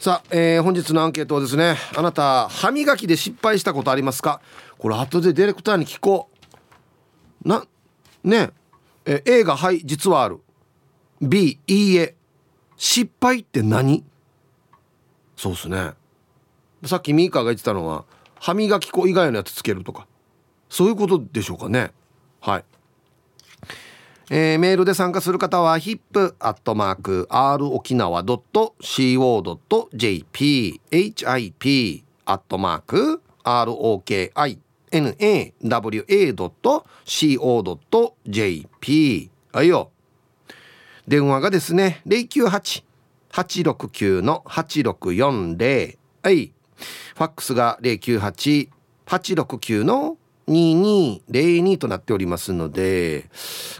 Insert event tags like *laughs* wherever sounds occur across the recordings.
さあ、えー、本日のアンケートはですねあなた歯磨きで失敗したことありますか？これ後でディレクターに聞こう。なねえ A が「はい実はある」B「いいえ」失敗って何？そうっすね。さっきミーカーが言ってたのは歯磨き粉以外のやつつけるとか。そういうことでしょうかね。はい。えー、メールで参加する方は hip.r 沖縄 .co.jp hip アットマーク ROKINAWA.co.jp はいよ。電話がですね098-869-8640はい。ファックスが098-869の2202となっておりますので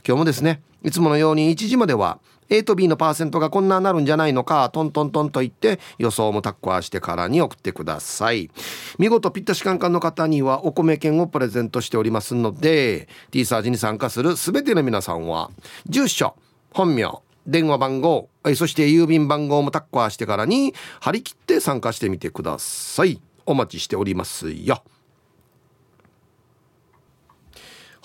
今日もですねいつものように1時までは A と B のパーセントがこんななるんじゃないのかトントントンと言って予想もタッコアしてからに送ってください。見事ピッタシカンカンの方にはお米券をプレゼントしておりますので T サージに参加する全ての皆さんは住所本名電話番号そして郵便番号もタッコアしてからに張り切って参加してみてください。お待ちしておりますよ。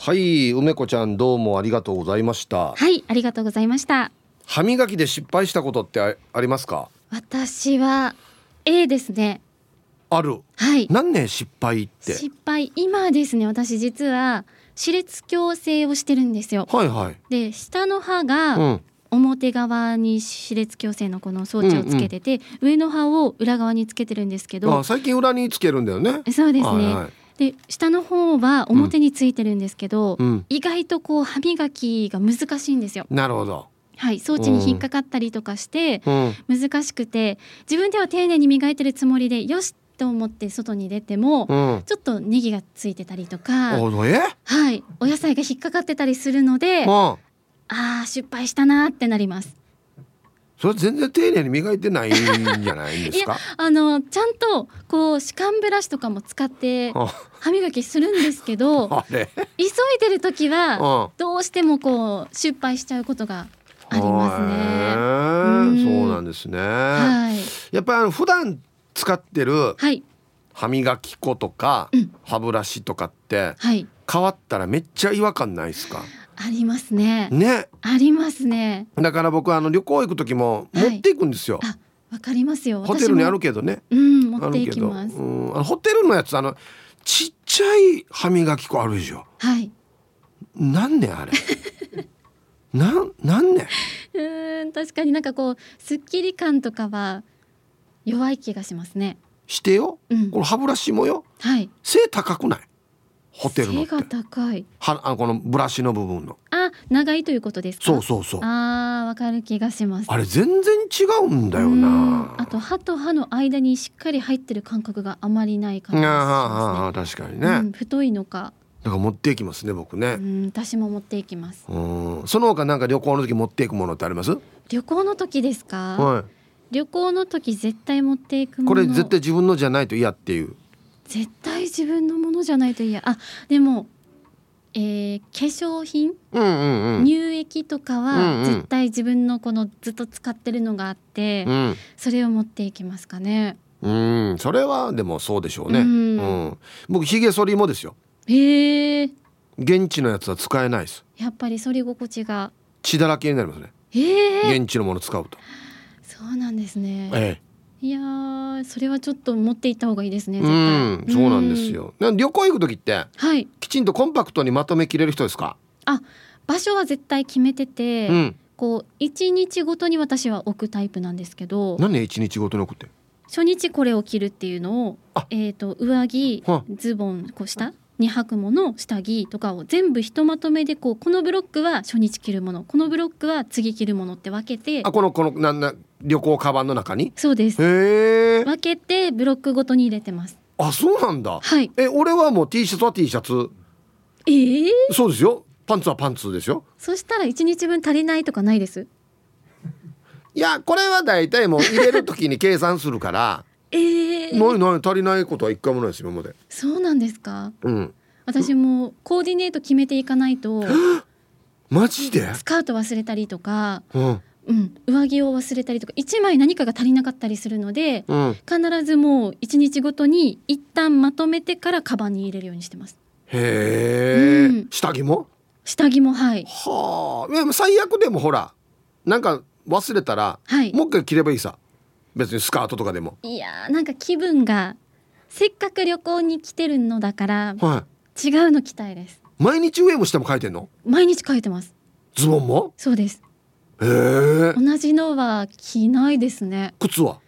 はい梅子ちゃんどうもありがとうございました。はいありがとうございました。歯磨きで失敗したことってありますか？私は A ですね。ある。はい。何年失敗って？失敗今ですね。私実は歯列矯正をしてるんですよ。はいはい。で下の歯が、うん。表側に歯列矯正のこの装置をつけてて、上の歯を裏側につけてるんですけど。あ最近裏につけるんだよね。そうですね、はいはいで下の方は表についてるんですけど、うん。意外とこう歯磨きが難しいんですよ。なるほど。はい装置に引っかかったりとかしてうん。難しくて自分では丁寧に磨いてるつもりでよしと思って外に出ても、うん。ちょっとネギがついてたりとか、はい、お野菜が引っかかってたりするので、あうん。あー失敗したなーってなります。それ全然丁寧に磨いてないんじゃないんですか？あのちゃんとこう歯間ブラシとかも使って *laughs* あ。歯磨きするんですけど *laughs* 急いでる時はうん。どうしてもこう失敗しちゃうことがありますへね。そうなんですね、はい、やっぱりあの普段使ってるはい、歯磨き粉とか、うん。歯ブラシとかってはい、変わったらめっちゃ違和感ないですか？ありますね。ねありますね。だから僕あの旅行行く時もはい持っていくんですよ、あ、わかりますよ。ホテルにあるけけどねうん、持っていきます。うん、あのホテルのやつあのちっちゃい歯磨き粉あるでしょはい。なんねんあれ *laughs* なんなんねんうーん、確かになんかこうすっきり感とかは弱い気がしますね。してようんこ。の歯ブラシもよはい。背高くない？ホテルの背が高い。はあのこのブラシの部分のあ、長いということですか？そうそうそうああ、わかる気がします。あれ全然違うんだようんなあと歯と歯の間にしっかり入ってる感覚があまりない感じがしあまあ確かにすね。ね、うん、太いのか、だから持っていきますね僕うね、ん、私も持っていきます。うん、その他なんか旅行の時持っていくものってあります、旅行の時ですか？はい旅行の時絶対持っていくもの。これ絶対自分のじゃないと嫌っていう絶対自分のものじゃないと嫌。あ、でも。えー、化粧品、うんうんうん。乳液とかうんはうん。絶対自分のこのずっと使ってるのがあって、うん。それを持っていきますかね。うん。それはでもそうでしょうね、ううん。ん僕ひげ剃りもですよ。へえ、現地のやつは使えないです。やっぱり反り心地が。血だらけになりますね。ええ、現地のもの使うと、そうなんですね。えいやーそれはちょっと持っていった方がいいですね。うん対そうなんです。よな旅行行く時ってうんはい。きちんとコンパクトにまとめきれる人ですか、場所は絶対決めてて、うんこう一日ごとに私は置くタイプなんですけど、何ね一日ごとに送って？初日これを着るっていうのをあ、えっ、と上着は、ズボン、こう下。二履もの下着とかを全部ひとまとめでこうこのブロックは初日着るものこのブロックは次着るものって分けてあこのこのなんな旅行カバンの中に？そうです。分けてブロックごとに入れてます。あそうなんだ。はい。え俺はもう T シャツは T シャツ？ええそうですよ。パンツはパンツですよ。そしたら一日分足りないとかないです？いやこれは大体もう入れる時に計算するからええ何何足りないことは一回もないです今まで。そうなんですか？うん。私もコーディネート決めていかないと *gasps* マジで？スカート忘れたりとかうん。うん、上着を忘れたりとか1枚何かが足りなかったりするのでうん。必ずもう1日ごとに一旦まとめてからカバンに入れるようにしてます。へえ、うん。下着も？下着もはい。はあ。最悪でもほらなんか忘れたら、はい。もう一回着ればいいさ別にスカートとかでも。いやーなんか気分がせっかく旅行に来てるのだからは違うの着たいです。い毎日上も下も書いてんの？毎日書いてます。ズボンも？そうです。へえ同じのは着ないですね。靴は？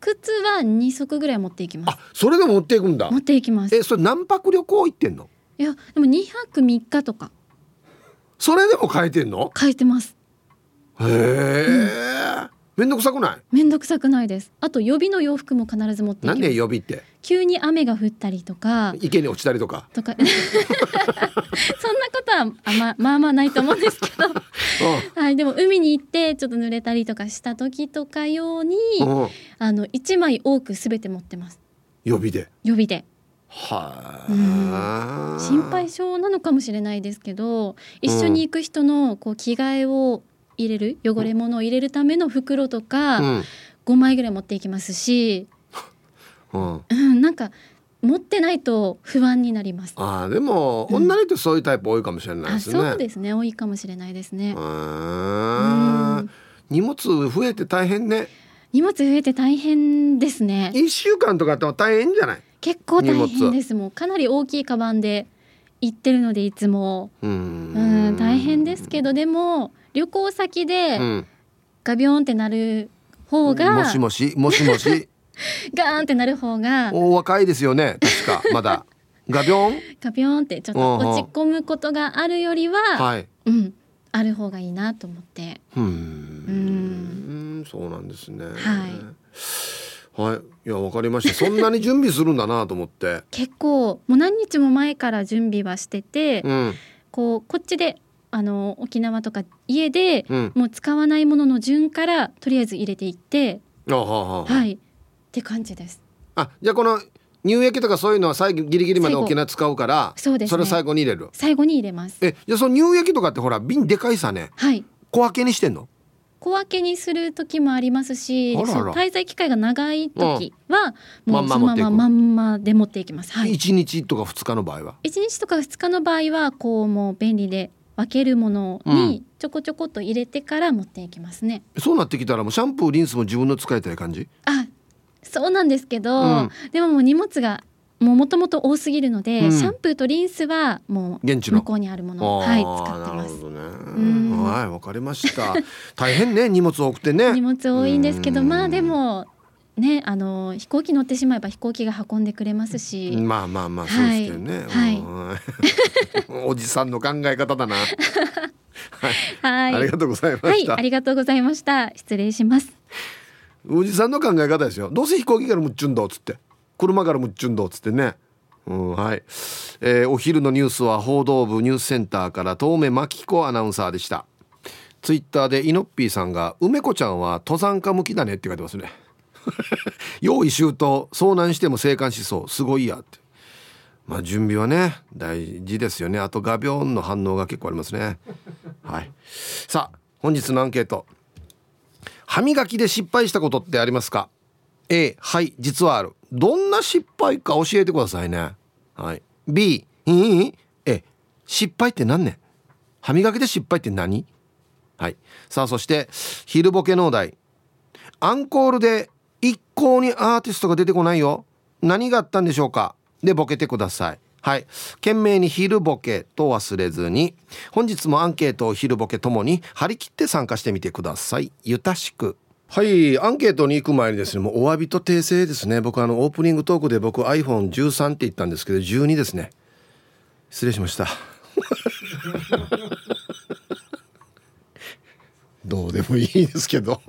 靴は2足ぐらい持っていきます。あそれでも持っていくんだ。持っていきます。えそれ何泊旅行行ってんの？いやでも2泊3日とか。それでも書いてんの？書いてます。へえ、めんどくさくない？めんどくさくないです。あと予備の洋服も必ず持ってなんで予備って？急に雨が降ったりとか。池に落ちたりとか？とか。*laughs* そんなことはあままあまあないと思うんですけど。*laughs* はいでも海に行ってちょっと濡れたりとかした時とか用にうん、うん、あの1枚多くすべて持ってます。予備で？予備で。はうん。あ心配性なのかもしれないですけど一緒に行く人のこう着替えを入れる汚れ物を入れるための袋とかうん。5枚ぐらい持っていきますし、*laughs* うん。うん、なんか持ってないと不安になります。ああでも、うん女の人そういうタイプ多いかもしれないあですね。そうですね。多いかもしれないですね。荷物増えて大変ね。荷物増えて大変ですね。一週間とかあっても大変じゃない？結構大変です。もうかなり大きいカバンで行ってるのでいつも。うん大変ですけどでも旅行先でうん。ガビョンってなる方が、もしもしもしもし。*laughs* ガーンってなる方がお若いですよね確かまだ。ガビョン？ガビョンってちょっと落ち込むことがあるよりは、はい。うんある方がいいなと思って。うーん。そうなんですね。はい。いやわかりました。そんなに準備するんだなと思って。*laughs* 結構もう何日も前から準備はしてて、うん。こうこっちであの沖縄とか家でうん。もう使わないものの順からとりあえず入れていってあはい。って感じです。あじゃあこの乳液とかそういうのは最後ギリギリまで沖縄使うからそうですね。れを最後に入れる？最後に入れます。えじゃあその乳液とかってほら瓶でかいさね。はい。小分けにしてんの？小分けにする時もありますし滞在期間が長い時は、まもうそのまんまままんまで持っていきます。はい。一日とか二日の場合は？1日とか2日の場合はこうもう便利で分けるものにちょこちょこっと入れてから持っていきますね。そうなってきたらもうシャンプーリンスも自分の使いたい感じ？あそうなんですけど、うん。でももう荷物がもうもともと多すぎるので、うん。シャンプーとリンスはもう現地の。向こうにあるものを、あはい、ー使ってます。なるほどね。ん。はいわかりました。大変ね荷物多くてね。*laughs* 荷物多いんですけどうん。まあでもねあの飛行機乗ってしまえば飛行機が運んでくれますし、まあまあまあそうですけどね、はい。うん。*laughs* おじさんの考え方だな、*laughs* はい、ありがとうございました、はいありがとうございました。失礼します。おじさんの考え方ですよ。どうせ飛行機からむっちゅんだっつって。車からむっちゅんだっつってね。うんはい、えーお昼のニュースは報道部ニュースセンターから遠目真紀子アナウンサーでした。ツイッターでイノッピーさんが梅子ちゃんは登山家向きだねって書いてますね *laughs* 用意周到遭難しても生還しそうすごいやって。まあ準備はね大事ですよね。あと画鋲の反応が結構ありますね。はい。さあ本日のアンケート。歯磨きで失敗したことってありますか？A はい実はある。どんな失敗か教えてくださいね。はい。B いいえ失敗って何ね歯磨きで失敗って何？はい。さあそして昼ボケのお題。アンコールで一向にアーティストが出てこないよ。何があったんでしょうか？でボケてください。はい。懸命に昼ボケと忘れずに。本日もアンケートを昼ボケともに張り切って参加してみてください。ゆたしく。はい。アンケートに行く前にですねもうお詫びと訂正ですね。僕あのオープニングトークで僕 iPhone13 って言ったんですけど12ですね。失礼しました。*laughs* どうでもいいですけど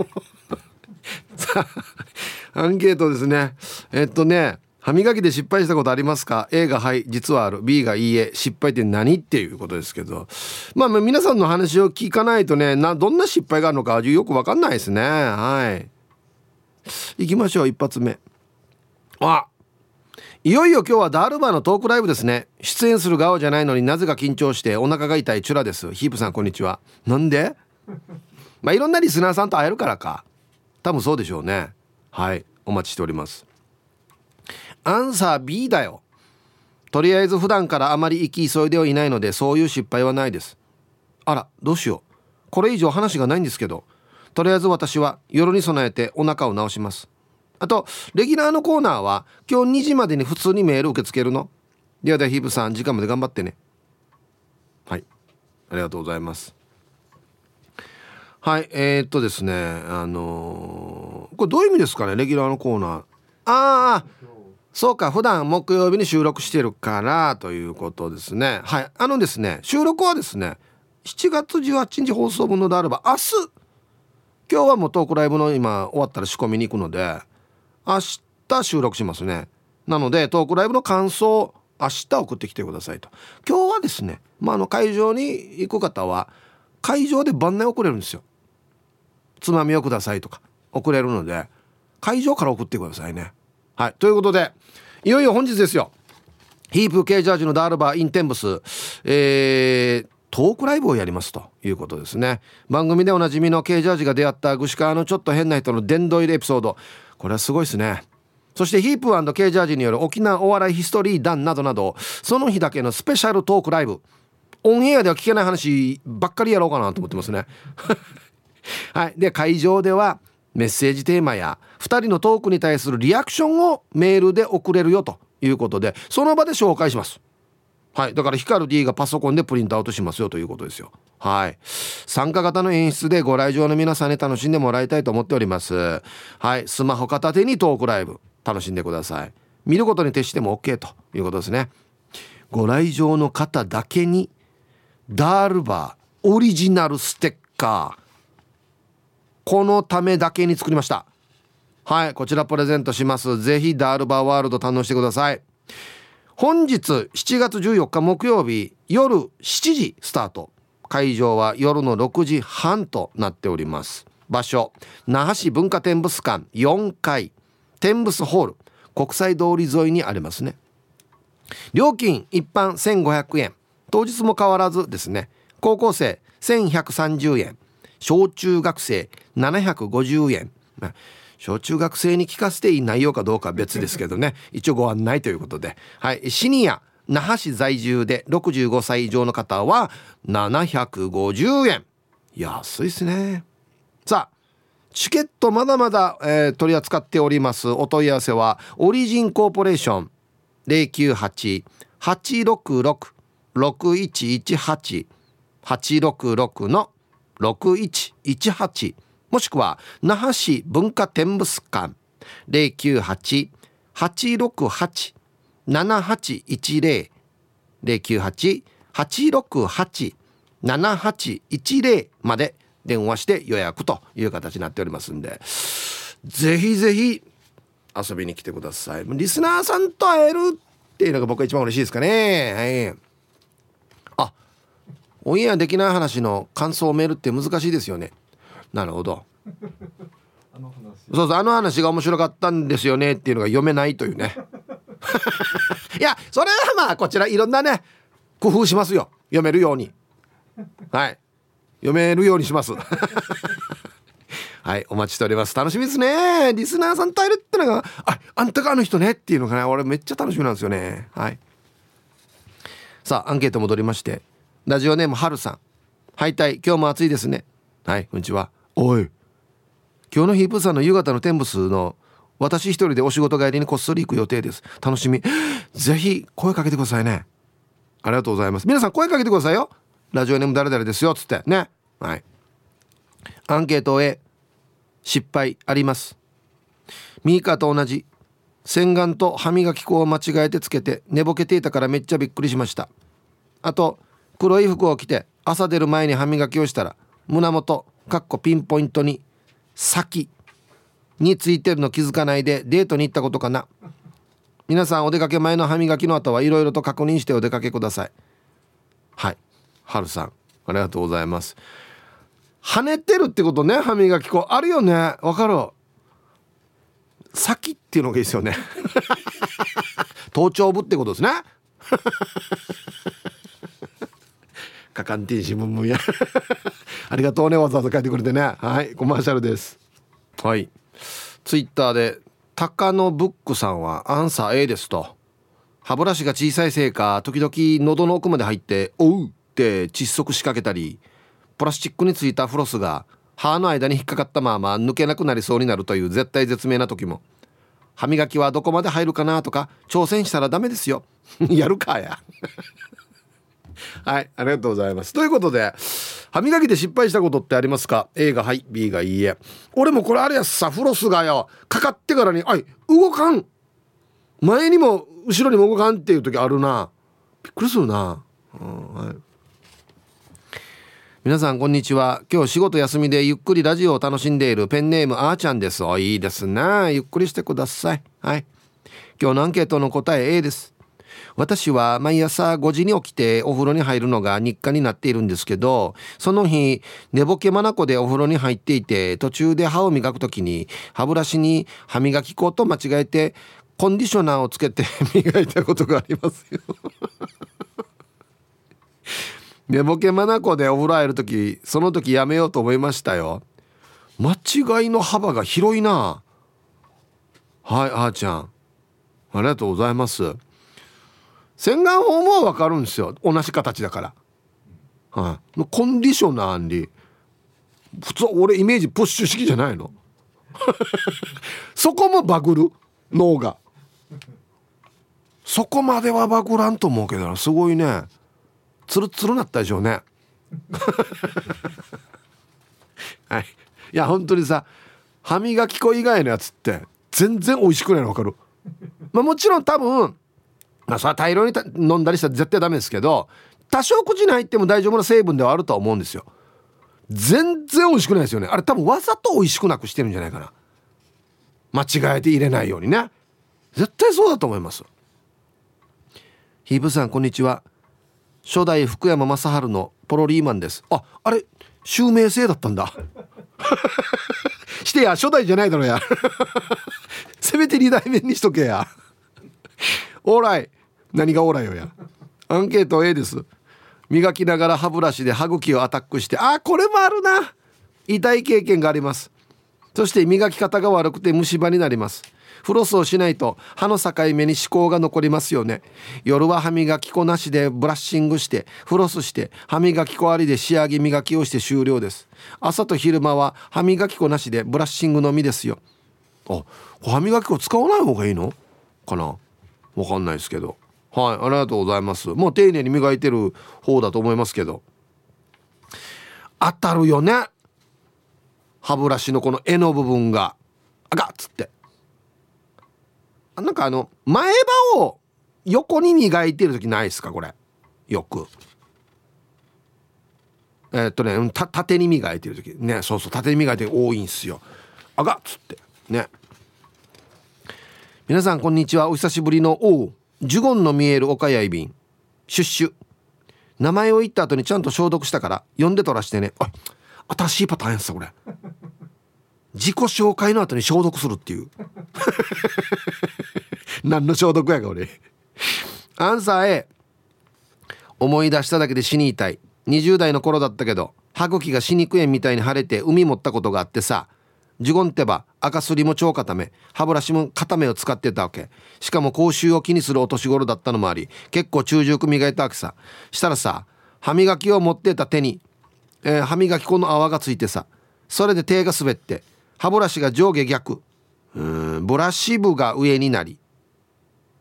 さ *laughs* あアンケートですね。えっとね歯磨きで失敗したことありますか？A がはい実はある。B がいいえ。失敗って何っていうことですけど。まあま皆さんの話を聞かないとねなどんな失敗があるのかよくわかんないですね。はい。行きましょう一発目。あいよいよ今日はダールバーのトークライブですね。出演する側じゃないのになぜか緊張してお腹が痛いチュラです。ヒープさんこんにちは。なんで？*laughs* まあいろんなリスナーさんと会えるからか。多分そうでしょうね。はい。お待ちしております。アンサー B だよ。とりあえず普段からあまり行き急いではいないのでそういう失敗はないです。あらどうしよう。これ以上話がないんですけど。とりあえず私は夜に備えてお腹を治します。あとレギュラーのコーナーは今日2時までに普通にメール受け付けるの。ではではヒープさん時間まで頑張ってね。はい。ありがとうございます。はいえー、っとですねあのー、これどういう意味ですかねレギュラーのコーナー。ああそうか普段木曜日に収録してるからということですね。はいあのですね収録はですね7月18日放送分のであれば明日今日はもうトークライブの今終わったら仕込みに行くので明日収録しますね。なのでトークライブの感想明日送ってきてくださいと。今日はですね、まあ、あの会場に行く方は会場で番内送れるんですよ。つまみをくださいとか送れるので会場から送ってくださいね。はい。ということでいよいよ本日ですよ。ヒープ系ジャージのダールバーインテンブスえー、トークライブをやりますということですね。番組でおなじみの K ジャージが出会った串川のちょっと変な人の殿堂入りエピソード。これはすごいですね。そしてヒープ &K ジャージによる沖縄お笑いヒストリー団などなどその日だけのスペシャルトークライブ。オンエアでは聞けない話ばっかりやろうかなと思ってますね。はい。で会場ではメッセージテーマや2人のトークに対するリアクションをメールで送れるよということでその場で紹介します。はい。だから光る D がパソコンでプリントアウトしますよということですよ。はい。参加型の演出でご来場の皆さんに楽しんでもらいたいと思っております。はい。スマホ片手にトークライブ楽しんでください。見ることに徹しても OK ということですね。ご来場の方だけにダールバーオリジナルステッカー。このためだけに作りました。はいこちらプレゼントします。ぜひダールバーワールド堪能してください。本日7月14日木曜日夜7時スタート。会場は夜の6時半となっております。場所那覇市文化展物館4階。天物ホール国際通り沿いにありますね。料金一般1500円。当日も変わらずですね。高校生1130円。小中学生750円。小中学生に聞かせていい内容かどうかは別ですけどね。*laughs* 一応ご案内ということで。はい。シニア那覇市在住で65歳以上の方は750円。安いですね。さあチケットまだまだ、えー、取り扱っております。お問い合わせはオリジンコーポレーション098-866-6118 866の6118もしくは那覇市文化展物館098-868-7810 098-868-7810まで電話して予約という形になっておりますんでぜひぜひ遊びに来てください。リスナーさんと会えるっていうのが僕は一番嬉しいですかね。はい。オンエアできない話の感想メールって難しいですよね。なるほど。そうそうあの話が面白かったんですよねっていうのが読めないというね。いやそれはまあこちらいろんなね工夫しますよ。読めるように。はい。読めるようにします。はいお待ちしております。楽しみですね。リスナーさんと会えるってのがああんたがあの人ねっていうのがね俺めっちゃ楽しみなんですよね。はい。さあアンケート戻りましてラジオネームはるさん。はいたい今日も暑いですね。はいこんにちは。おい。今日のヒープさんの夕方の天スの私一人でお仕事帰りにこっそり行く予定です。楽しみ。*gasps* ぜひ声かけてくださいね。ありがとうございます。皆さん声かけてくださいよ。ラジオネーム誰々ですよつって。ね。はい。アンケートへ失敗あります。ミーカーと同じ。洗顔と歯磨き粉を間違えてつけて寝ぼけていたからめっちゃびっくりしました。あと黒い服を着て朝出る前に歯磨きをしたら胸元かっこピンポイントに先についてるの気づかないでデートに行ったことかな。皆さんお出かけ前の歯磨きの後はいろいろと確認してお出かけください。はい。はるさんありがとうございます。跳ねてるってことね歯磨き粉。あるよね。わかる？先っていうのがいいですよね頭頂部ってことですね。*laughs* かかんてんしむむやありがとうねわざわざ書いてくれてね。はいコマーシャルです。はい。ツイッターで高野ブックさんはアンサー A ですと。歯ブラシが小さいせいか時々喉の奥まで入って「おう!」って窒息しかけたりプラスチックについたフロスが歯の間に引っかかったまま抜けなくなりそうになるという絶対絶命な時も。歯磨きはどこまで入るかなとか挑戦したらダメですよ。*laughs* やるかや。はいありがとうございます。ということで歯磨きで失敗したことってありますか？A がはい B がいいえ。俺もこれあれやさフロスがよ。かかってからにあい動かん。前にも後ろにも動かんっていう時あるな。びっくりするな、うんはい、皆さんこんにちは。今日仕事休みでゆっくりラジオを楽しんでいるペンネームあーちゃんです。おいいですねゆっくりしてください。はい。今日のアンケートの答え A です。私は毎朝5時に起きてお風呂に入るのが日課になっているんですけどその日寝ぼけ眼でお風呂に入っていて途中で歯を磨く時に歯ブラシに歯磨き粉と間違えてコンディショナーをつけて磨いたことがありますよ。*laughs* 寝ぼけ眼でお風呂入る時その時やめようと思いましたよ。間違いの幅が広いな。はいあーちゃん。ありがとうございます。洗顔法もわかるんですよ。同じ形だから。はい、コンディショナーに普通俺イメージプッシュ式じゃないの。*laughs* そこもバグる。脳が。そこまではバグらんと思うけどすごいね。ツルツルなったでしょうね。*laughs* はい。いや本当にさ歯磨き粉以外のやつって全然美味しくないの分かる。まあもちろん多分まあそれは大量に飲んだりしたら絶対ダメですけど多少口に入っても大丈夫な成分ではあるとは思うんですよ。全然美味しくないですよね。あれ多分わざと美味しくなくしてるんじゃないかな。間違えて入れないようにね。絶対そうだと思います。ヒープさんこんにちは。初代福山雅治のポロリーマンです。ああれ襲名制だったんだ。*laughs* してや初代じゃないだろや。*laughs* せめて2代目にしとけや。*laughs* オーライ。何がオーライよや。アンケート A です。磨きながら歯ブラシで歯茎をアタックしてあこれもあるな。痛い経験があります。そして磨き方が悪くて虫歯になります。フロスをしないと歯の境目に歯垢が残りますよね。夜は歯磨き粉なしでブラッシングしてフロスして歯磨き粉ありで仕上げ磨きをして終了です。朝と昼間は歯磨き粉なしでブラッシングのみですよ。あ歯磨き粉使わない方がいいの？かな？わかんないですけど。はいありがとうございます。もう丁寧に磨いてる方だと思いますけど。当たるよね。歯ブラシのこの柄の部分が。あがっつって。なんかあの前歯を横に磨いてる時ないですか？これ。よく。えー、っとね縦に磨いてる時。ねそうそう縦に磨いて多いんすよ。あがっつって。ね。皆さんこんにちは。お久しぶりのおう。ジュゴンの見える岡谷便シュッシュ名前を言った後にちゃんと消毒したから呼んで取らしてね。あ新しいパターンやつさこれ。自己紹介の後に消毒するっていう。*laughs* 何の消毒やか俺。アンサー A 思い出しただけで死に痛い。20代の頃だったけど歯茎が死肉炎みたいに腫れて海持ったことがあってさ。ジュゴンってば赤すりも超固め歯ブラシも固めを使ってたわけ。しかも口臭を気にするお年頃だったのもあり結構中熟磨いたわけさ。したらさ歯磨きを持ってた手に、えー、歯磨き粉の泡がついてさそれで手が滑って歯ブラシが上下逆。うんブラシ部が上になり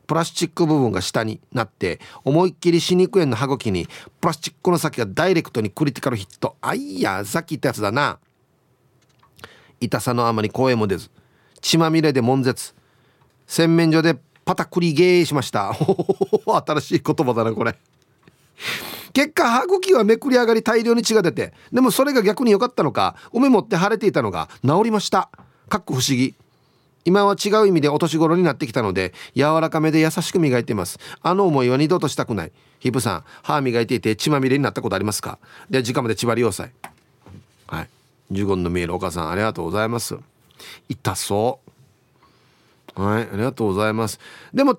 プラスチック部分が下になって思いっきり歯肉炎の歯茎にプラスチックの先がダイレクトにクリティカルヒット。あいやさっき言ったやつだな。痛さのあまり声も出ず血まみれで悶絶。洗面所でパタクリゲーしました。*laughs* 新しい言葉だなこれ。結果歯茎はめくり上がり大量に血が出てでもそれが逆に良かったのか梅持って腫れていたのが治りました。かっこ不思議。今は違う意味でお年頃になってきたので柔らかめで優しく磨いています。あの思いは二度としたくない。ヒブさん歯磨いていて血まみれになったことありますか？で時間まで血割り要塞はい。ジュゴンの見えるお母さんありがとうございます。痛そう。はいありがとうございます。でも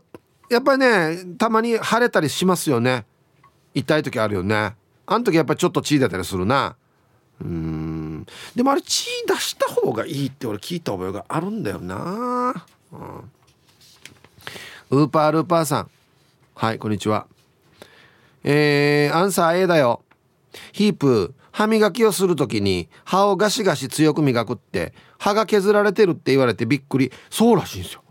やっぱりねたまに腫れたりしますよね。痛い時あるよね。あん時やっぱりちょっと血出たりするな。うん。でもあれ血出した方がいいって俺聞いた覚えがあるんだよな、うん、ウーパールーパーさん。はいこんにちは。えー、アンサー A だよ。ヒープ歯磨きをする時に歯をガシガシ強く磨くって歯が削られてるって言われてびっくり。そうらしいんですよ。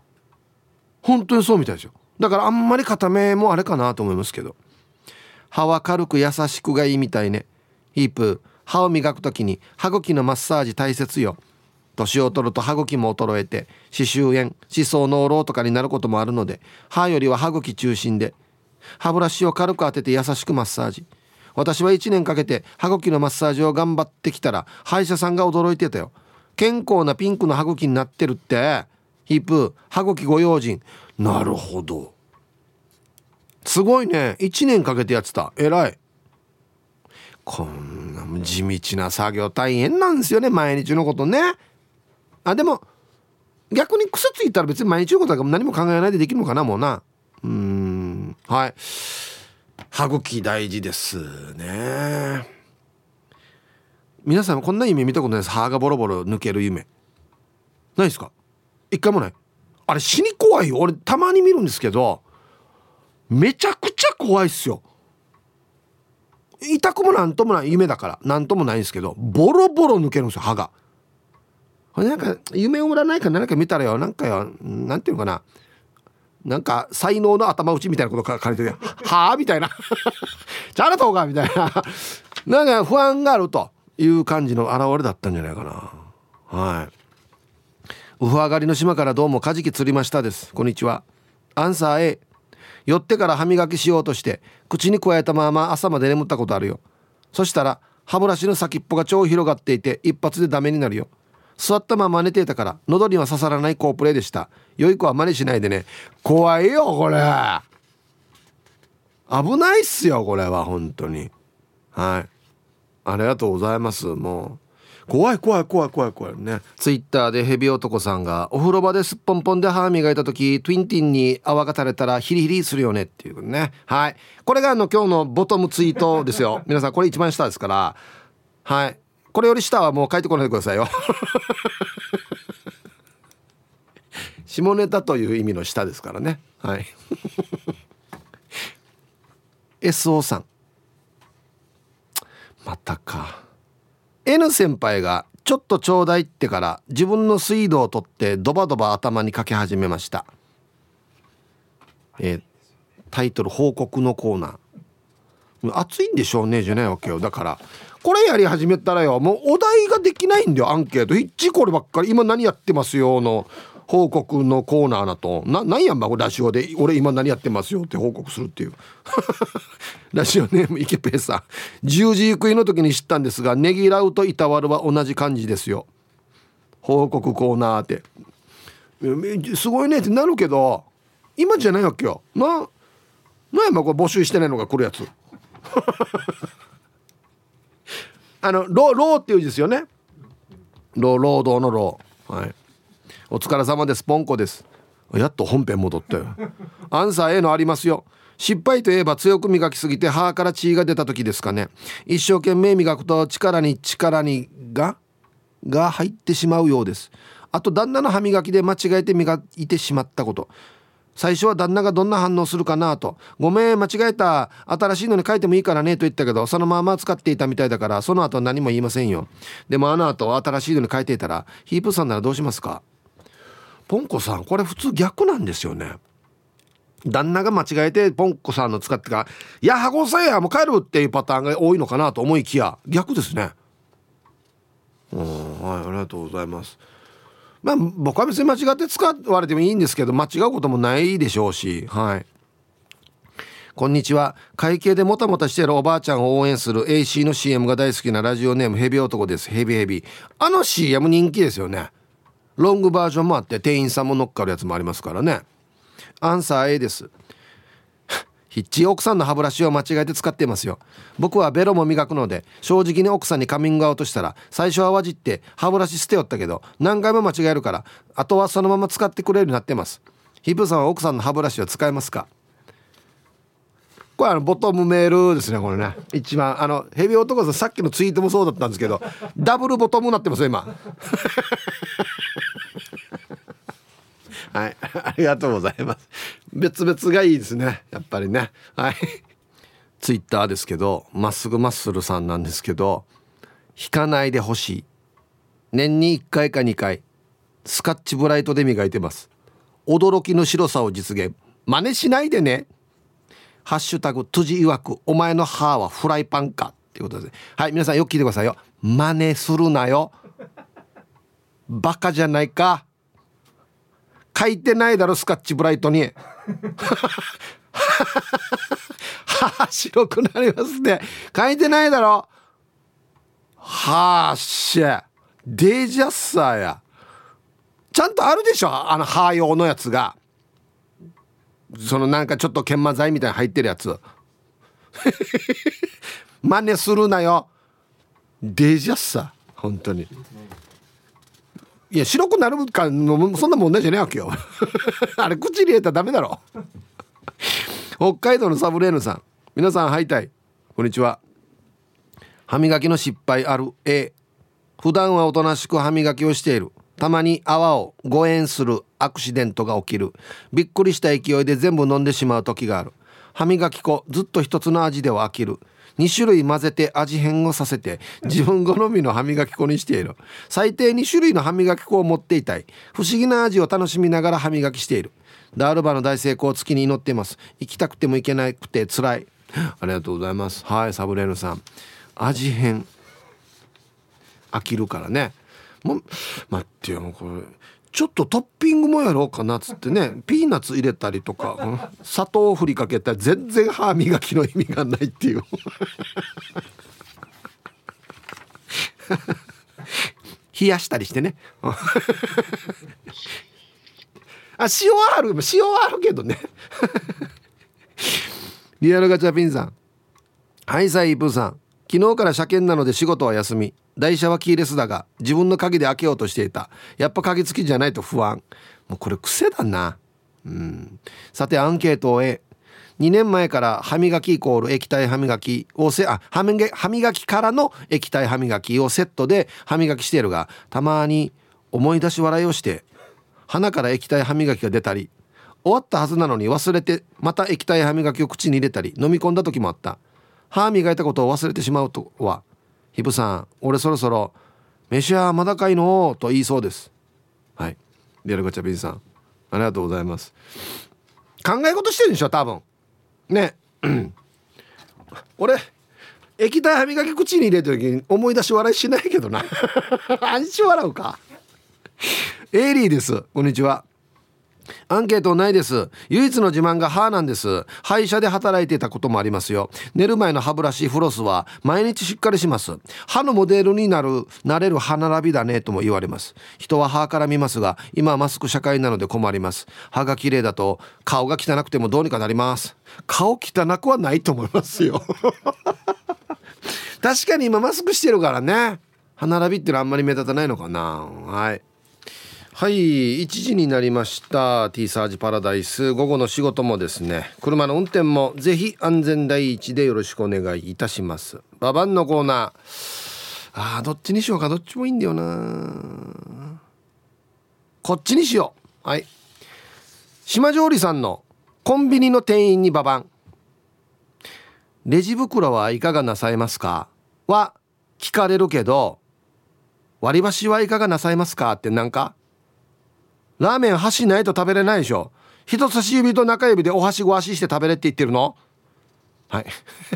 本当にそうみたいですよ。だからあんまり固めもあれかなと思いますけど。歯は軽く優しくがいいみたいね。ヒープ歯を磨く時に歯茎のマッサージ大切よ。年を取ると歯茎も衰えて歯周炎歯槽膿漏とかになることもあるので歯よりは歯茎中心で歯ブラシを軽く当てて優しくマッサージ。私は1年かけて歯茎のマッサージを頑張ってきたら歯医者さんが驚いてたよ。健康なピンクの歯茎になってるって。ヒープ歯茎ご用心。なるほど。すごいね。1年かけてやってた。偉い。こんな地道な作業大変なんですよね毎日のことね。あでも逆に癖ついたら別に毎日のことだから何も考えないでできるのかなもうな。うん。はい。歯茎大事ですね。皆さんこんな夢見たことないです。歯がボロボロ抜ける夢。ないですか？一回もない。あれ死に怖いよ。俺たまに見るんですけどめちゃくちゃ怖いっすよ。痛くもなんともない夢だから。なんともないんですけどボロボロ抜けるんですよ歯が。なんか夢を占いか何か見たらよ。なんかよ。なんていうのかな。なんか才能の頭打ちみたいなこと書かれてて「はあ?」みたいな「*laughs* じゃあなとか」みたいな。なんか不安があるという感じの表れだったんじゃないかな。はい。ウフ上がりの島からどうもカジキ釣りましたです。こんにちは。アンサー A 寄ってから歯磨きしようとして口に加えたまま朝まで眠ったことあるよ。そしたら歯ブラシの先っぽが超広がっていて一発でダメになるよ。座ったまま寝ていたから喉には刺さらない好プレイでした。良い子は真似しないでね。怖いよこれ。危ないっすよこれは本当に。はい。ありがとうございますもう。怖い怖い怖い怖い怖い。ね。ツイッターでヘビ男さんがお風呂場ですっぽんぽんで歯磨いた時トゥインティンに泡が垂れたらヒリヒリするよねっていうね。はい。これがあの今日のボトムツイートですよ。皆さんこれ一番下ですから。はい。これより下はもう書いてこないでくださいよ。*laughs* 下ネタという意味の下ですからね。はい。SO さん。またか。N 先輩がちょっとちょうだいってから自分の水道を取ってドバドバ頭にかけ始めました。えー、タイトル報告のコーナー。暑いんでしょうねじゃないわけよだからこれやり始めたらよもうお題ができないんだよアンケート。一致こればっかり。今何やってますよの報告のコーナーなと。ななんやんばラジオで。俺今何やってますよって報告するっていう。*laughs* ラジオネームイケペイさん。十字食いの時に知ったんですがねぎらうといたわるは同じ感じですよ。報告コーナーって。すごいねってなるけど今じゃないわけよ。ななんやまこれ募集してないのが来るやつ。*laughs* あのロローっていう字ですよね。ロ労働のロはい。お疲れ様ですポンコです。やっと本編戻ったよ。アンサー A のありますよ。失敗といえば強く磨きすぎて歯から血が出た時ですかね。一生懸命磨くと力に力にがが入ってしまうようです。あと旦那の歯磨きで間違えて磨いてしまったこと。最初は旦那がどんな反応するかなと「ごめん間違えた。新しいのに書いてもいいからね」と言ったけどそのまま使っていたみたいだからその後は何も言いませんよ。でもあの後新しいのに書いていたらヒープさんならどうしますか？ポンコさんこれ普通逆なんですよね。旦那が間違えてポンコさんの使ってから「いや箱さやもう帰る」っていうパターンが多いのかなと思いきや逆ですね。うんはいありがとうございます。まあ僕は別に間違って使われてもいいんですけど間違うこともないでしょうしはい。こんにちは。会計でもたもたしてるおばあちゃんを応援する AC の CM が大好きなラジオネームヘビ男です。ヘビヘビ。あの CM 人気ですよね。ロングバージョンもあって店員さんも乗っかるやつもありますからね。アンサー A です。ヒッチ奥さんの歯ブラシを間違えて使っていますよ。僕はベロも磨くので正直に奥さんにカミングアウトしたら最初はわじって歯ブラシ捨てよったけど何回も間違えるからあとはそのまま使ってくれるようになってます。ヒップさんは奥さんの歯ブラシは使えますか？これあのボトムメールですねこれね。一番あのヘビ男さんさっきのツイートもそうだったんですけどダブルボトムになってますよ今。はい。*laughs* ありがとうございます。別々がいいですね。やっぱりね。はい。ツイッターですけどまっすぐマッスルさんなんですけど引かないでほしい。年に1回か2回スカッチブライトで磨いてます。驚きの白さを実現。真似しないでね。ハッシュタグ辻曰くお前の歯はフライパンかっていうことで。すはい皆さんよく聞いてくださいよ。真似するなよ。バカじゃないか。書いてないだろスカッチブライトに。歯 *laughs* 白くなりますって書いてないだろ。はあし。ゃデジャッサーや。ちゃんとあるでしょあの歯用のやつが。そのなんかちょっと研磨剤みたいに入ってるやつ。*laughs* 真似するなよ。デジャッサ本当に。いや白くなるかのそんな問題じゃねえわけよ。*laughs* あれ口に入れたらダメだろ。北海道のサブレーヌさん。皆さんはいたいこんにちは。歯磨きの失敗ある。A 普段はおとなしく歯磨きをしている。たまに泡を誤嚥するアクシデントが起きる。びっくりした勢いで全部飲んでしまう時がある。歯磨き粉ずっと一つの味では飽きる。2種類混ぜて味変をさせて自分好みの歯磨き粉にしている。最低2種類の歯磨き粉を持っていたい。不思議な味を楽しみながら歯磨きしている。ダールバの大成功を月に祈っています。行きたくても行けなくて辛い。ありがとうございます。はいサブレーヌさん。味変。飽きるからね。もう待ってよこれ。ちょっとトッピングもやろうかなっつってね *laughs* ピーナッツ入れたりとか砂糖を振りかけたら全然歯磨きの意味がないっていう。*laughs* 冷やしたりしてね。*laughs* あ塩はある塩はあるけどね。リアルガチャピンさん。はいさいイプさん。昨日から車検なので仕事は休み台車はキーレスだが自分の鍵で開けようとしていた。やっぱ鍵付きじゃないと不安。もうこれ癖だな。うん。さてアンケートを終え2年前から歯磨きイコール液体歯磨きをせあ歯磨歯磨きからの液体歯磨きをセットで歯磨きしているがたまに思い出し笑いをして鼻から液体歯磨きが出たり終わったはずなのに忘れてまた液体歯磨きを口に入れたり飲み込んだ時もあった。歯磨いたことを忘れてしまうとはヒブさん俺そろそろ飯はまだかいの？と言いそうです。はい。リアルガチャピンさん。ありがとうございます。考え事してるんでしょ多分。ね。俺液体歯磨き口に入れた時に思い出し笑いしないけどな。*laughs* 安心笑うか。エイリーです。こんにちは。アンケートないです。唯一の自慢が歯なんです。歯医者で働いていたこともありますよ。寝る前の歯ブラシフロスは毎日しっかりします。歯のモデルになるなれる歯並びだねとも言われます。人は歯から見ますが今はマスク社会なので困ります。歯が綺麗だと顔が汚くてもどうにかなります。顔汚くはないと思いますよ。*laughs* 確かに今マスクしてるからね。歯並びってのはあんまり目立たないのかな。はい。はい1時になりました。T サージパラダイス。午後の仕事もですね車の運転もぜひ安全第一でよろしくお願いいたします。ババンのコーナー。あーどっちにしようか。どっちもいいんだよな。こっちにしよう。はい。島上里さんのコンビニの店員にババン。レジ袋はいかがなさいますか？は聞かれるけど割り箸はいかがなさいますか？ってなんかラーメン箸ないと食べれないでしょ。人差し指と中指でお箸ご箸して食べれって言ってるの？はい。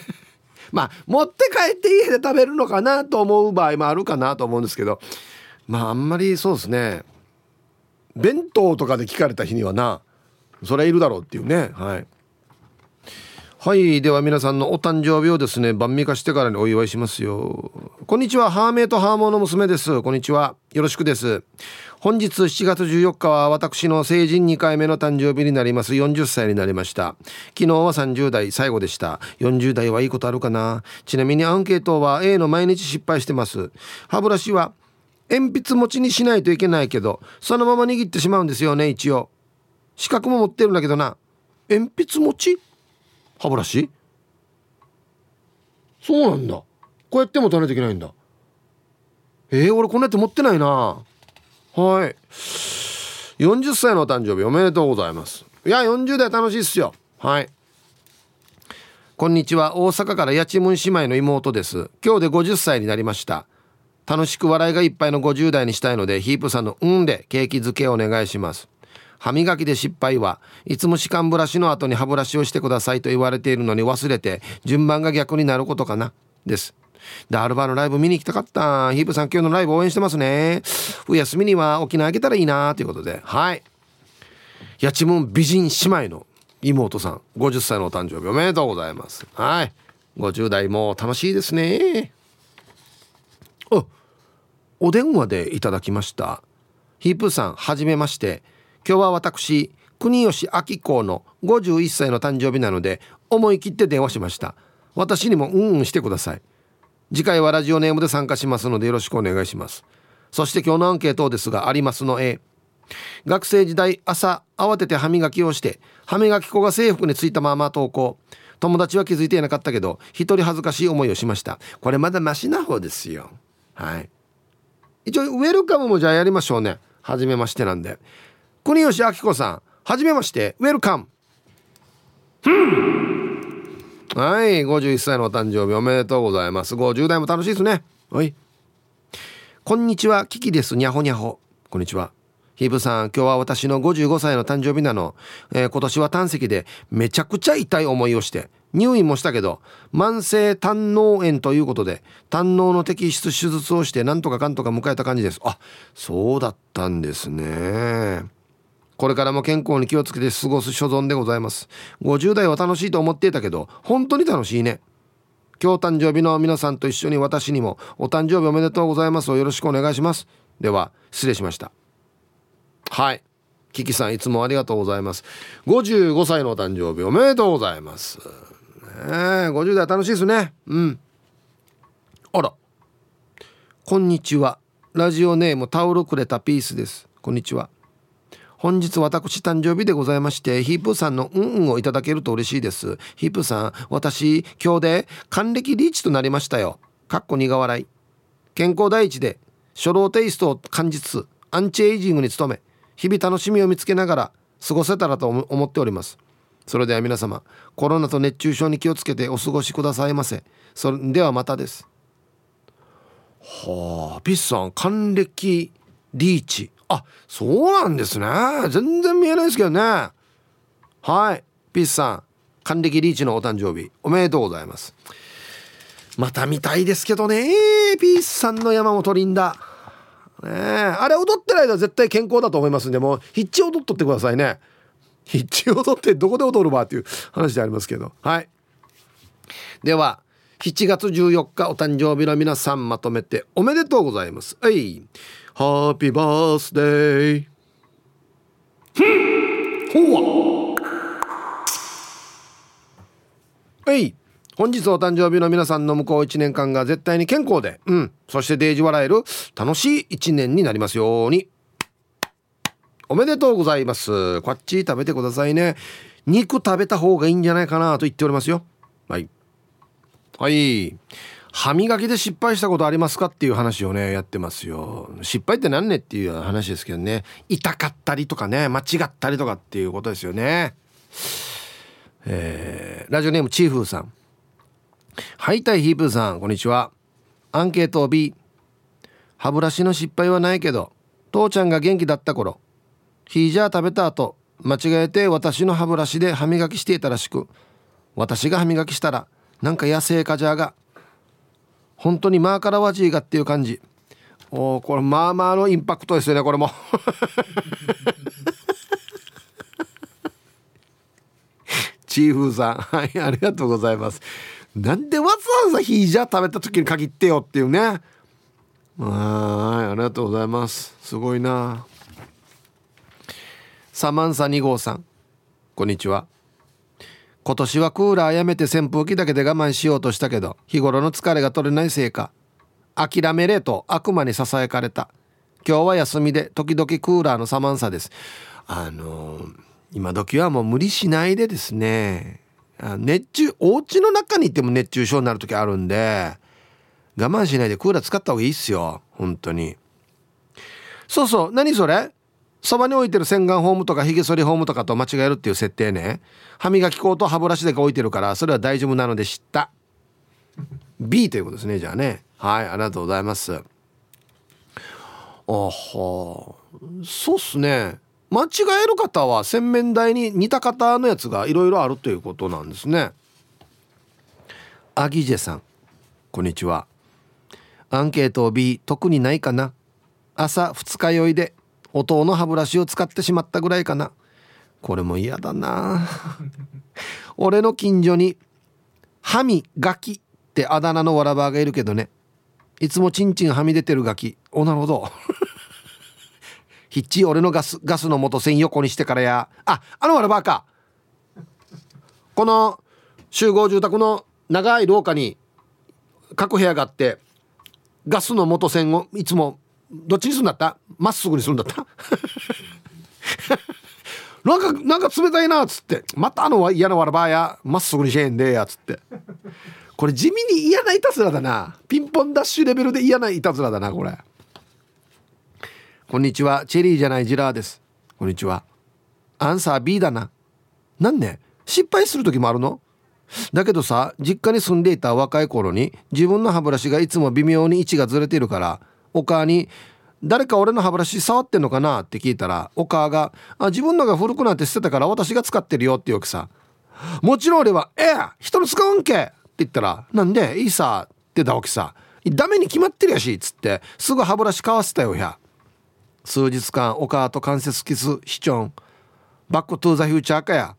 *laughs* まあ持って帰って家で食べるのかなと思う場合もあるかなと思うんですけど。まああんまりそうですね。弁当とかで聞かれた日にはなそれいるだろうっていうね。はい。はいでは皆さんのお誕生日をですね晩味化してからにお祝いしますよ。こんにちはハーメイとハーモの娘です。こんにちはよろしくです。本日7月14日は私の成人2回目の誕生日になります。40歳になりました。昨日は30代最後でした。40代はいいことあるかな。ちなみにアンケートは A の毎日失敗してます。歯ブラシは鉛筆持ちにしないといけないけどそのまま握ってしまうんですよね一応。資格も持ってるんだけどな。鉛筆持ち？歯ブラシ？そうなんだ。こうやって持たないといけないんだ。えー、俺こんなやって持ってないな。はい。40歳のお誕生日おめでとうございます。いや40代楽しいっすよ。はい。こんにちは。大阪から八千文姉妹の妹です。今日で50歳になりました。楽しく笑いがいっぱいの50代にしたいのでヒープさんの「うん」でケーキ漬けお願いします。歯磨きで失敗はいつも歯間ブラシの後に歯ブラシをしてくださいと言われているのに忘れて順番が逆になることかなです。ダールバーのライブ見に行きたかった。ヒープさん今日のライブ応援してますね。冬休みには沖縄行けたらいいなということで。はい。やちもん美人姉妹の妹さん。50歳のお誕生日おめでとうございます。はい。50代も楽しいですね。おお電話でいただきました。ヒープさんはじめまして。今日は私国吉明子の51歳の誕生日なので思い切って電話しました。私にもうんうんしてください。次回はラジオネームで参加しますのでよろしくお願いします。そして今日のアンケートですがありますの A 学生時代朝慌てて歯磨きをして歯磨き粉が制服についたまま登校友達は気づいていなかったけど一人恥ずかしい思いをしました。これまだマシな方ですよ。はい。一応ウェルカムもじゃあやりましょうね。初めましてなんで。国吉明子さん初めましてウェルカムはい51歳のお誕生日おめでとうございます。50代も楽しいですね。はい。こんにちはキキです。にゃほにゃほ。こんにちは。ヒープさん今日は私の55歳の誕生日なの、えー、今年は胆石でめちゃくちゃ痛い思いをして入院もしたけど慢性胆嚢炎ということで胆嚢の摘出手術をしてなんとかかんとか迎えた感じです。あそうだったんですね。これからも健康に気をつけて過ごす所存でございます。50代は楽しいと思っていたけど本当に楽しいね。今日誕生日の皆さんと一緒に私にもお誕生日おめでとうございます。をよろしくお願いします。では失礼しました。はい。キキさんいつもありがとうございます。55歳のお誕生日おめでとうございます。ねえ50代楽しいですね。うん。あら。こんにちは。ラジオネームタオルくれたピースです。こんにちは。本日私誕生日でございましてヒープーさんのうんうんをいただけると嬉しいです。ヒープーさん私今日で還暦リーチとなりましたよ。かっこ苦笑い。健康第一で初老テイストを感じつつアンチエイジングに努め日々楽しみを見つけながら過ごせたらと思っております。それでは皆様コロナと熱中症に気をつけてお過ごしくださいませ。それではまたです。はあピッさん還暦リーチ。あそうなんですね。全然見えないですけどね。はい。ピッさん還暦リーチのお誕生日おめでとうございます。また見たいですけどね。ピッさんの山本リンダ。ねあれ踊ってる間絶対健康だと思いますんでもうヒッチ踊っとってくださいね。ヒッチ踊ってどこで踊るばっていう *laughs* 話でありますけど。はい。では7月14日お誕生日の皆さんまとめておめでとうございます。はい。ハッピーバースデーほわはい本日お誕生日の皆さんの向こう1年間が絶対に健康で、うん、そしてデージ笑える楽しい1年になりますように。おめでとうございます。こっち食べてくださいね。肉食べた方がいいんじゃないかなと言っておりますよ。はい。はい。歯磨きで失敗したことありますかっていう話をね、やってますよ。失敗って何ねっていう話ですけどね。痛かったりとかね、間違ったりとかっていうことですよね。えー、ラジオネームチーフーさん。はいたいヒープーさんこんにちはアンケート B 歯ブラシの失敗はないけど父ちゃんが元気だった頃ヒージャー食べた後間違えて私の歯ブラシで歯磨きしていたらしく私が歯磨きしたらなんか野生カジャーが本当にマーカラワジーがっていう感じ。おこれまあまあのインパクトですよねこれも。*laughs* チーフーさん。はいありがとうございます。なんでわざわざヒージャー食べた時に限ってよっていうね。はいありがとうございます。すごいな。サマンサ2号さん。こんにちは。今年はクーラーやめて扇風機だけで我慢しようとしたけど日頃の疲れが取れないせいか諦めれと悪魔にささやかれた。今日は休みで時々クーラーのサマンサです。あのー、今時はもう無理しないでですね。熱中お家の中にいても熱中症になる時あるんで我慢しないでクーラー使った方がいいっすよ。本当に。そうそう。何それ？そばに置いてる洗顔フォームとかひげ剃りフォームとかと間違えるっていう設定ね。歯磨き粉と歯ブラシだけ置いてるからそれは大丈夫なので知った。B ということですねじゃあね。はいありがとうございます。あは。そうっすね。間違える方は洗面台に似た方のやつがいろいろあるということなんですね。アギジェさんこんにちは。アンケート B 特にないかな。朝二日酔いで音の歯ブラシを使ってしまったぐらいかな。これも嫌だな。俺の近所に歯みガキってあだ名のわらばがいるけどね。いつもチンチンはみ出てるガキ。おなるほど。ひっち俺のガスガスの元線横にしてからや。ああのわらばか。この集合住宅の長い廊下に各部屋があってガスの元線をいつもどっちにするんだった？まっすぐにするんだった？*laughs* なんかなんか冷たいなっつって。またあの嫌なわらばやまっすぐにしえんでやっつって。これ地味に嫌ないたずらだな。ピンポンダッシュレベルで嫌ないたずらだなこれ。こんにちは。チェリーじゃないジラーです。こんにちは。アンサー B だな。なんで失敗する時もあるの？だけどさ実家に住んでいた若い頃に自分の歯ブラシがいつも微妙に位置がずれているからお母に「誰か俺の歯ブラシ触ってんのかな?」って聞いたらお母があ「自分のが古くなって捨てたから私が使ってるよ」って言うわけさ。もちろん俺は「ええ人の使うんけ!」って言ったら「なんでいいさ」って言ったわけさ「ダメに決まってるやし」っつってすぐ歯ブラシ買わせたよや数日間お母と関節キスシチョンバックトゥーザフューチャーかや。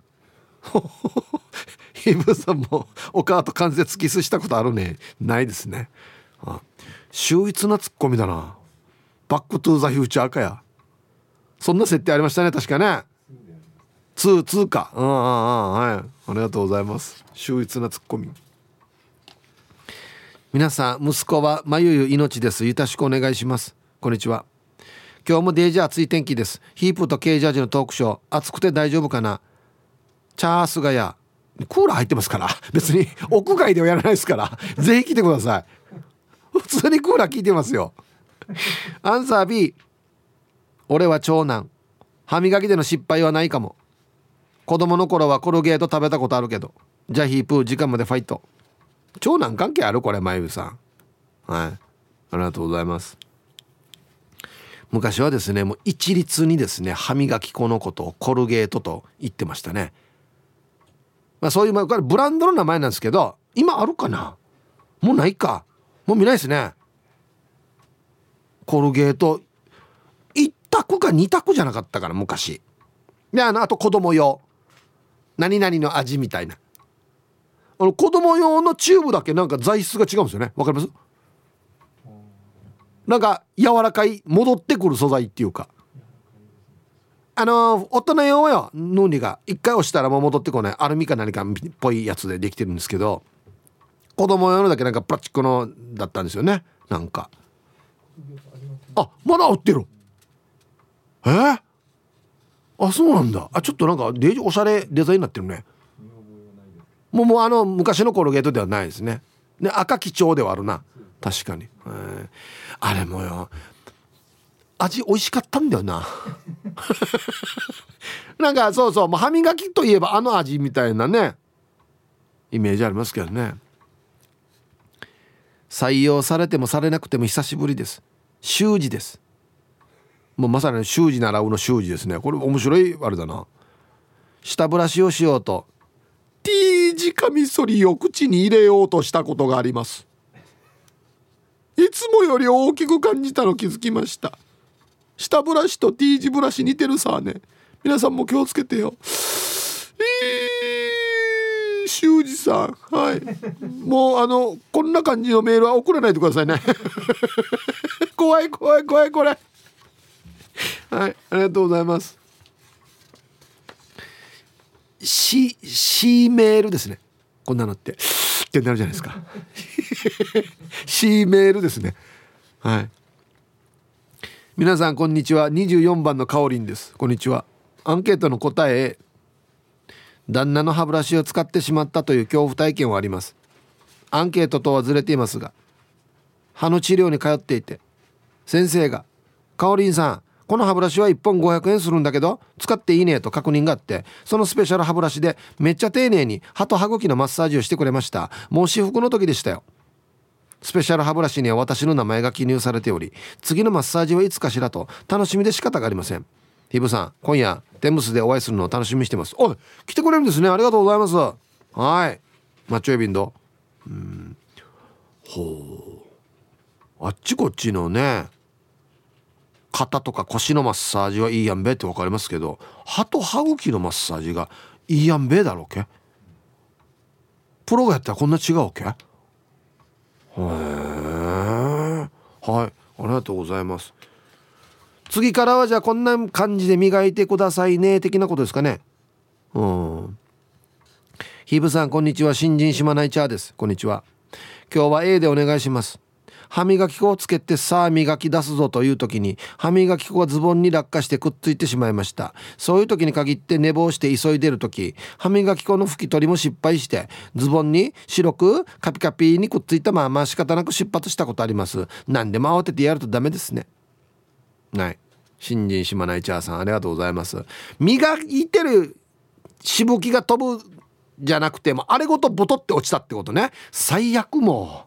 *laughs* ヒブさんもお母と関節キスしたことあるね。ないですね。あ秀逸なツッコミだな。バックトゥーザフューチャーかや。そんな設定ありましたね確かね。2、2か。うんうんうんはい。ありがとうございます。秀逸なツッコミ。皆さん息子はまゆゆ命です。よろしくお願いします。こんにちは。今日もデージ暑い天気です。ヒープとケージャージのトークショー。暑くて大丈夫かな。チャースガヤクーラー入ってますから。別に屋外ではやらないですから。ぜひ来てください。普通にクーラー効いてますよ。アンサー B 俺は長男。歯磨きでの失敗はないかも。子供の頃はコルゲート食べたことあるけど。じゃあヒープー時間までファイト。長男関係あるこれまゆさん。はい。ありがとうございます。昔はですねもう一律にですね歯磨き粉のことをコルゲートと言ってましたね。まあそういうこれブランドの名前なんですけど今あるかな？もうないか。もう見ないですね。コルゲート1択か2択じゃなかったから昔。であのあと子供用。何々の味みたいな。あの子供用のチューブだけなんか材質が違うんですよね。わかります？なんか柔らかい戻ってくる素材っていうか。あの大人用はよ。ヌーニが。一回押したらもう戻ってこない。アルミか何かっぽいやつでできてるんですけど。子供用のだけなんかプラスチックのだったんですよね。なんか。あまだ売ってる。え？ー、あそうなんだ。あちょっとなんかデジおしゃれデザインになってるね。もうもうあの昔のコロゲートではないですね。ね赤基調ではあるな。確かに、えー、あれもよ。味美味しかったんだよな。*laughs* なんかそうそう。もう歯磨きといえばあの味みたいなね。イメージありますけどね。採用されてもされなくても久しぶりです。習字です。もうまさに習字習うの習字ですね。これ面白いあれだな。下ブラシをしようと T 字カミソリを口に入れようとしたことがあります。いつもより大きく感じたの気づきました。下ブラシと T 字ブラシ似てるさね。皆さんも気をつけてよ。えー、修二さん。はい。もうあのこんな感じのメールは送らないでくださいね。*laughs* 怖い怖い怖いこれ。はいありがとうございます。シシーメールですね。こんなのって。ってなるじゃないですか。*laughs* シーメールですね。はい。皆さんこんにちは。24番のかおりんです。こんにちは。アンケートの答え旦那の歯ブラシを使ってしまったという恐怖体験はあります。アンケートとはずれていますが歯の治療に通っていて先生が「かおりんさんこの歯ブラシは1本500円するんだけど使っていいねと確認があってそのスペシャル歯ブラシでめっちゃ丁寧に歯と歯茎のマッサージをしてくれました。もう私服の時でしたよ。スペシャル歯ブラシには私の名前が記入されており次のマッサージはいつかしらと楽しみで仕方がありません。ヒブさん今夜テンブスでお会いするのを楽しみにしてます。おい来てくれるんですね。ありがとうございます。はい。マッチョエビンドうん。ほう。あっちこっちのね肩とか腰のマッサージはいいやんべって分かりますけど歯と歯茎のマッサージがいいやんべだろうけ？プロがやったらこんな違うわけ？へえはい。ありがとうございます。次からはじゃあこんな感じで磨いてくださいね的なことですかね。うん。ヒブさんこんにちは。新人島内チャーです。こんにちは。今日は A でお願いします。歯磨き粉をつけてさあ磨き出すぞという時に歯磨き粉がズボンに落下してくっついてしまいました。そういう時に限って寝坊して急いでる時歯磨き粉の拭き取りも失敗してズボンに白くカピカピにくっついたまま仕方なく出発したことあります。何でも慌ててやるとダメですね。はい。新人島内チャーさんありがとうございます。磨いてるしぶきが飛ぶじゃなくてもあれごとボトって落ちたってことね。最悪も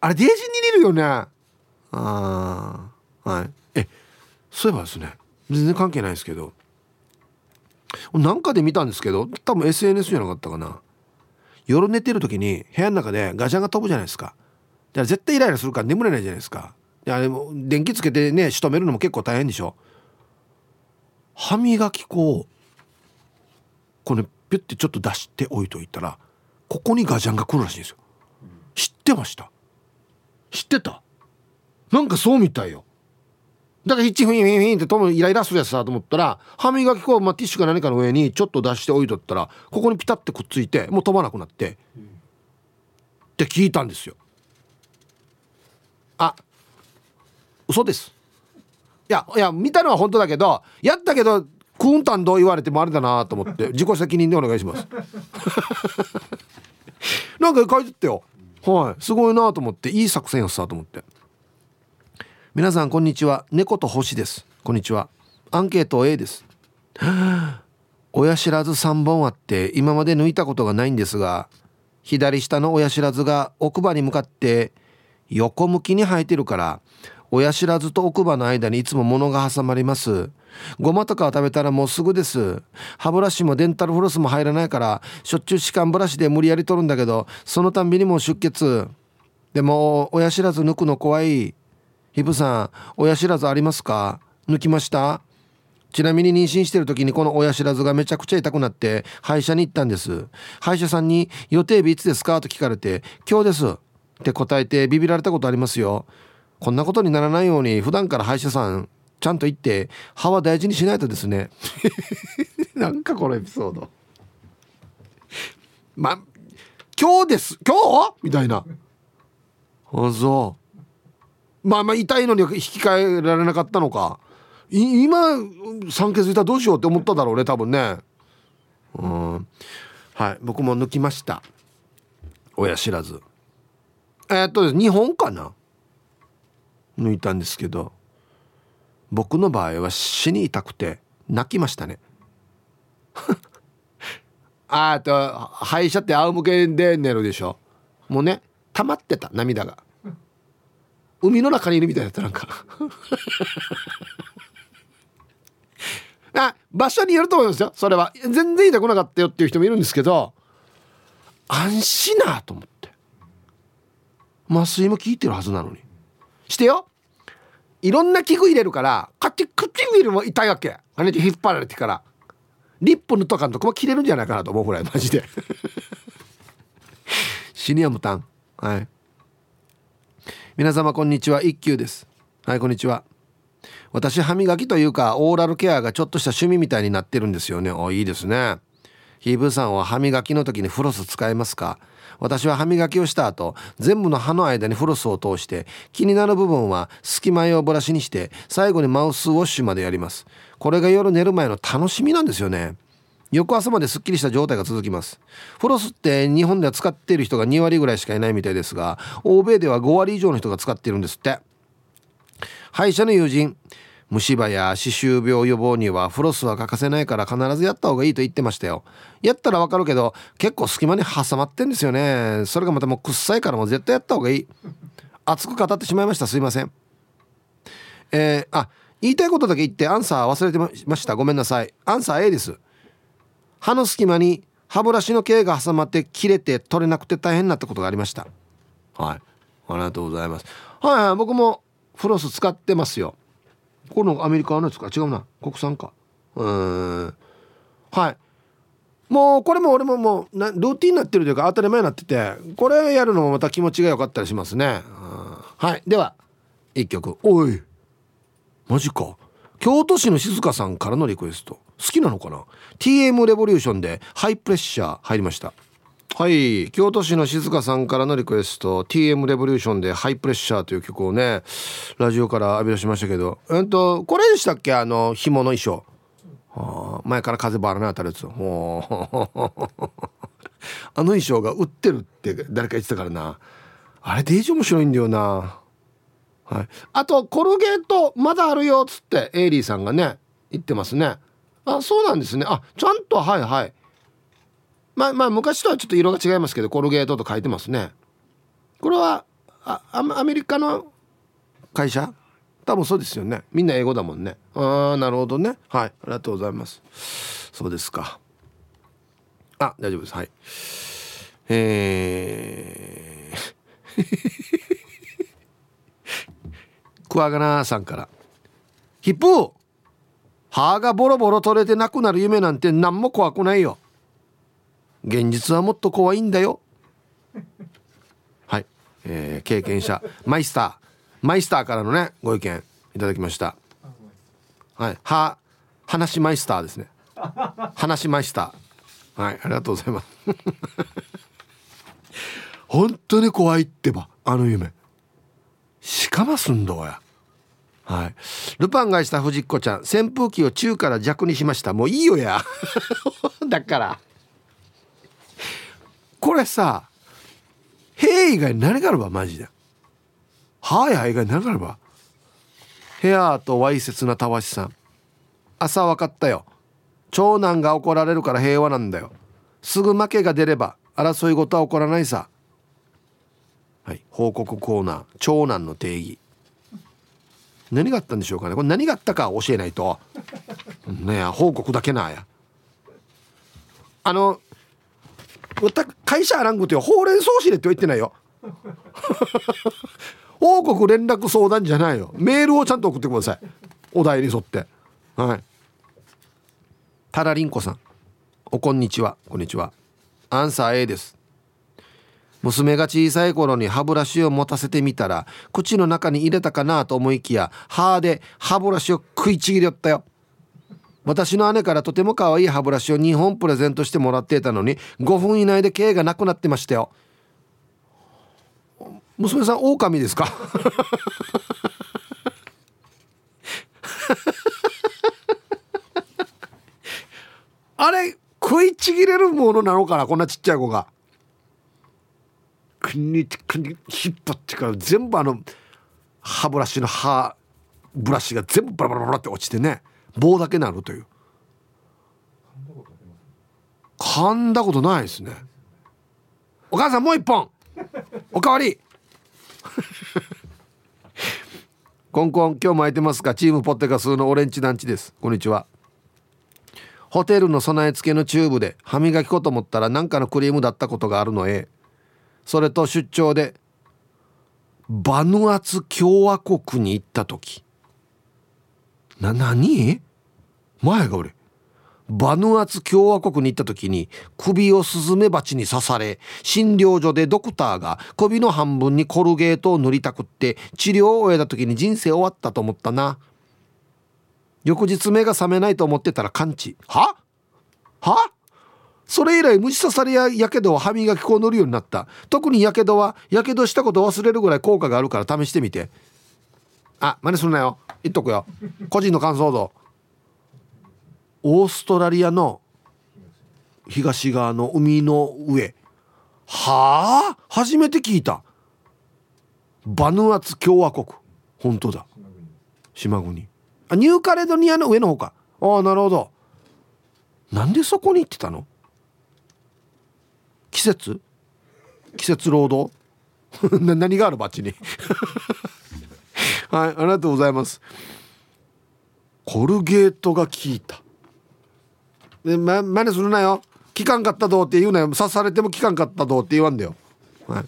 あれデージに似るよね。ああはい。えそういえばですね全然関係ないですけど。なんかで見たんですけど多分 SNS じゃなかったかな。夜寝てる時に部屋の中でガチャンが飛ぶじゃないですか。だから絶対イライラするから眠れないじゃないですか。いやでも電気つけてね仕留めるのも結構大変でしょ。歯磨き粉をこれピュッてちょっと出しておいといたらここにガジャンが来るらしいんですよ。知ってました？知ってた？なんかそうみたいよ。だからヒッチフィンフィンフィンってともイライラするやつさと思ったら歯磨き粉を、まあ、ティッシュか何かの上にちょっと出しておいとったらここにピタッてくっついてもう飛ばなくなって、うん、って聞いたんですよあ嘘です。いやいや見たのは本当だけどやったけどクーンタンどう言われてもあれだなと思って自己責任でお願いします。*laughs* なんか書いてったよ。はい。すごいなと思っていい作戦やさと思って。皆さんこんにちは。猫と星です。こんにちは。アンケート A です。*gasps* 親知らず3本あって今まで抜いたことがないんですが左下の親知らずが奥歯に向かって横向きに生えてるから親知らずと奥歯の間にいつも物が挟まります。ごまとかを食べたらもうすぐです。歯ブラシもデンタルフロスも入らないからしょっちゅう歯間ブラシで無理やり取るんだけどそのたんびにもう出血。でも親知らず抜くの怖い。ヒブさん親知らずありますか？抜きました？ちなみに妊娠してる時にこの親知らずがめちゃくちゃ痛くなって歯医者に行ったんです。歯医者さんに「予定日いつですか?」と聞かれて「今日です」って答えてビビられたことありますよ。こんなことにならないように普段から歯医者さんちゃんと言って歯は大事にしないとですね。*laughs* なんかこのエピソード。ま今日です。今日？みたいな。あそうまあまあ痛いのに引き換えられなかったのか。今酸欠いたらどうしようって思っただろうね多分ね。うん。はい。僕も抜きました。親知らず。えー、っと2本かな？抜いたんですけど僕の場合は死に痛くて泣きましたね。*laughs* あと歯医者って仰向けで寝るでしょ。もうね溜まってた涙が。海の中にいるみたいだったなんか。*laughs* あ場所によると思いますよ。それは。全然痛くなかったよっていう人もいるんですけど安心なと思って。麻酔も効いてるはずなのに。してよ。いろんな器具入れるからこっち唇も痛いわけ。あれで引っ張られてから。リップ塗っとかんとこも切れるんじゃないかなと思うぐらいマジで。シニアムタンはい。皆様こんにちは。一休です。はいこんにちは。私歯磨きというかオーラルケアがちょっとした趣味みたいになってるんですよね。おいいですね。ヒーブーさんは歯磨きの時にフロス使えますか？私は歯磨きをした後全部の歯の間にフロスを通して気になる部分は隙間をブラシにして最後にマウスウォッシュまでやります。これが夜寝る前の楽しみなんですよね。翌朝まですっきりした状態が続きます。フロスって日本では使っている人が2割ぐらいしかいないみたいですが欧米では5割以上の人が使っているんですって。歯医者の友人虫歯や歯周病予防にはフロスは欠かせないから必ずやった方がいいと言ってましたよ。やったらわかるけど結構隙間に挟まってんですよね。それがまたもうくっさいからもう絶対やった方がいい。熱く語ってしまいました。すいません。えー、あ言いたいことだけ言ってアンサー忘れてました。ごめんなさい。アンサー A です。歯の隙間に歯ブラシの毛が挟まって切れて取れなくて大変になったことがありました。はい。ありがとうございます。はいはい僕もフロス使ってますよこのアメリカのやつか？違うな。国産か。うん。はい。もうこれも俺ももうなルーティンになってるというか当たり前になっててこれやるのもまた気持ちが良かったりしますね。はい。では1曲。おい。マジか。京都市の静香さんからのリクエスト。好きなのかな？TM レボリューションでハイプレッシャー入りました。はい。京都市の静香さんからのリクエスト TM レボリューションでハイプレッシャーという曲をねラジオから浴び出しましたけど。えっとこれでしたっけ？あの紐の衣装。はあ前から風ばらな当たるやつもう *laughs* あの衣装が売ってるって誰か言ってたからな。あれデージ面白いんだよな。はい。あとコルゲートまだあるよっつってエイリーさんがね言ってますね。あそうなんですね。あちゃんとはいはい。まあまあ昔とはちょっと色が違いますけどコルゲートと書いてますね。これはあアメリカの会社？多分そうですよね。みんな英語だもんね。ああなるほどね。はい。ありがとうございます。そうですか。あ大丈夫です。はい。えー。クワガナさんから「ヒップ歯がボロボロ取れてなくなる夢なんて何も怖くないよ。現実はもっと怖いんだよ。はい、えー、経験者マイスター。マイスターからのねご意見いただきました。はい。は話マイスターですね。話マイスター。はい。ありがとうございます。*laughs* 本当に怖いってばあの夢。しかますんどや。はい。ルパンがした藤子ちゃん、扇風機を中から弱にしました。もういいよや。*laughs* だから。これさ、へ以外何があるば、マジで。はや以外何があるば。ヘアとわいせつなたわしさん。朝分かったよ。長男が怒られるから平和なんだよ。すぐ負けが出れば争い事は起こらないさ。はい、報告コーナー長男の定義何があったんでしょうかねこれ何があったか教えないとね報告だけなやあの会社あらんことよ。ほうれん草しれって言ってないよ。*laughs* 報告連絡相談じゃないよ。メールをちゃんと送ってください。お題に沿って。はい。タラリンコさん。おこんにちは。こんにちは。アンサー A です。娘が小さい頃に歯ブラシを持たせてみたら口の中に入れたかなと思いきや歯で歯ブラシを食いちぎりよったよ。私の姉からとても可愛い歯ブラシを2本プレゼントしてもらっていたのに5分以内で毛がなくなってましたよ。娘さん狼ですか？あれ食いちぎれるものなのかなこんなちっちゃい子が。くにくに引っ張ってから全部あの歯ブラシの歯ブラシが全部バラバラバラって落ちてね。棒だけなるという。噛んだことないですね。お母さんもう一本。おかわり。コンコン今日も空いてますか？チームポッテガスのオレンジ団地です。こんにちは。ホテルの備え付けのチューブで歯磨き粉と思ったら何かのクリームだったことがあるのへそれと出張でバヌアツ共和国に行った時。な何？前が俺バヌアツ共和国に行った時に首をスズメバチに刺され診療所でドクターが首の半分にコルゲートを塗りたくって治療を終えた時に人生終わったと思ったな。翌日目が覚めないと思ってたら完治。は？は？それ以来虫刺されややけどは歯磨き粉を塗るようになった。特にやけどはやけどしたこと忘れるぐらい効果があるから試してみて。あ真似すんなよ。言っとくよ。個人の感想度オーストラリアの東側の海の上。はあ？初めて聞いた。バヌアツ共和国。本当だ。島国。あニューカレドニアの上の方か。ああなるほど。なんでそこに行ってたの？季節？季節労働？*laughs* 何があるバッチに？*laughs* はいありがとうございます。コルゲートが効いた。でま真似するなよ。聞かんかったどうって言うなよ。刺されても聞かんかったどうって言わんだよ。はい。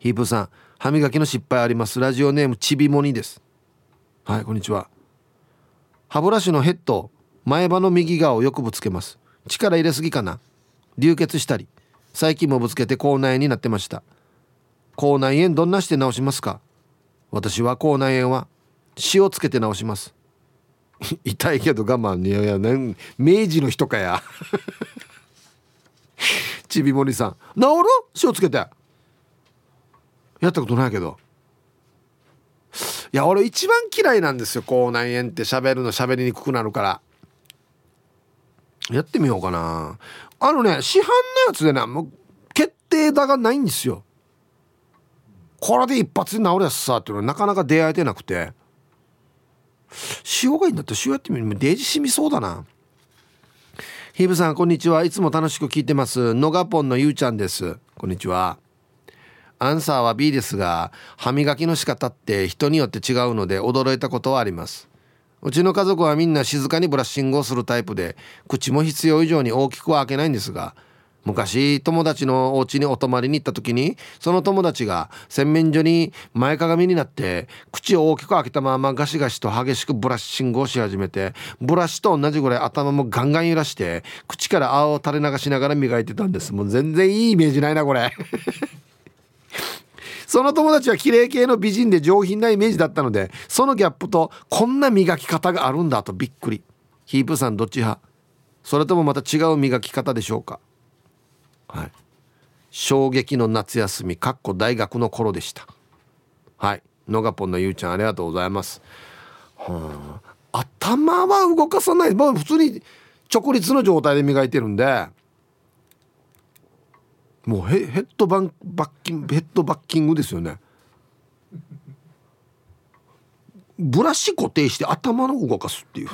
ヒープさん歯磨きの失敗あります。ラジオネームちびもにです。はいこんにちは。歯ブラシのヘッド前歯の右側をよくぶつけます。力入れすぎかな。流血したり。最近もぶつけて口内炎になってました。口内炎どんなして治しますか？私は口内炎は塩つけて治します。*laughs* 痛いけど我慢いやいやね明治の人かや。*laughs* ちびもりさん。治る？塩つけて。やったことないけど。いや俺一番嫌いなんですよ。口内炎って。喋るの喋りにくくなるから。やってみようかな。あのね市販のやつでねもう決定打がないんですよ。これで一発で治るやつさっていうのはなかなか出会えてなくて。塩がいいんだったら塩やってみるもデージ染みそうだな。ヒブさんこんにちは。いつも楽しく聞いてます。のがぽんのゆうちゃんです。こんにちは。アンサーは B ですが歯磨きの仕方って人によって違うので驚いたことはあります。うちの家族はみんな静かにブラッシングをするタイプで口も必要以上に大きくは開けないんですが昔友達のお家にお泊まりに行った時にその友達が洗面所に前かがみになって口を大きく開けたままガシガシと激しくブラッシングをし始めてブラシと同じぐらい頭もガンガン揺らして口から泡を垂れ流しながら磨いてたんです。もう全然いいイメージないなこれ。*laughs* その友達は綺麗系の美人で上品なイメージだったのでそのギャップとこんな磨き方があるんだとびっくり。ヒープさんどっち派？それともまた違う磨き方でしょうか？はい。衝撃の夏休みかっこ大学の頃でした。はい。のがぽんのゆうちゃんありがとうございます。はあ。頭は動かさない。もう普通に直立の状態で磨いてるんでもうヘヘッドバンバッキンヘッドバッキングですよね。ブラシ固定して頭の動かすっていう。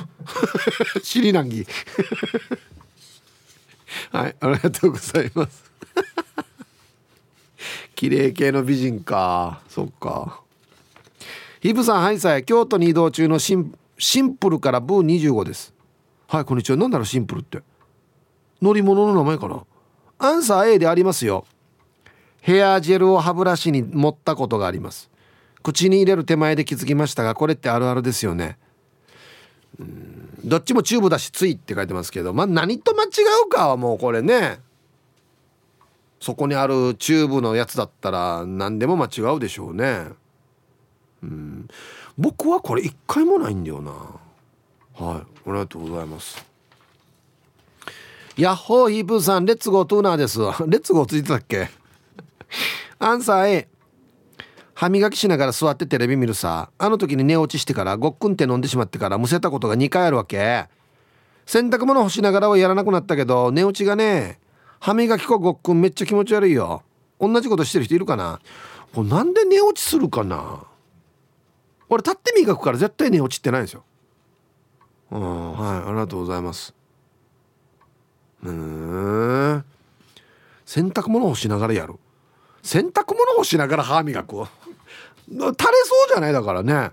*laughs* 尻難儀はいありがとうございます。*laughs* 綺麗系の美人か。そっか。ヒブさんはいさい。京都に移動中のシンシンプルからブー25です。はいこんにちは。何だろうシンプルって。乗り物の名前かな。アンサー A でありますよ。ヘアジェルを歯ブラシに持ったことがあります。口に入れる手前で気づきましたがこれってあるあるですよね。どっちもチューブだしついって書いてますけどまあ何と間違うかはもうこれね。そこにあるチューブのやつだったら何でも間違うでしょうね。うん。僕はこれ一回もないんだよな。はい。ありがとうございます。ヤッホーヒープーさん Let's go トゥーナーです。*laughs* Let's go ついてたっけ？*laughs* Answer A 歯磨きしながら座ってテレビ見るさ。あの時に寝落ちしてからごっくんって飲んでしまってからむせたことが2回あるわけ。洗濯物干しながらはやらなくなったけど寝落ちがね歯磨き粉ごっくんめっちゃ気持ち悪いよ。同じことしてる人いるかな？これなんで寝落ちするかな？俺立って磨くから絶対寝落ちってないんですよ。うんはいありがとうございます。うん洗濯物干しながらやる。洗濯物干しながら歯磨く垂れそうじゃないだからね。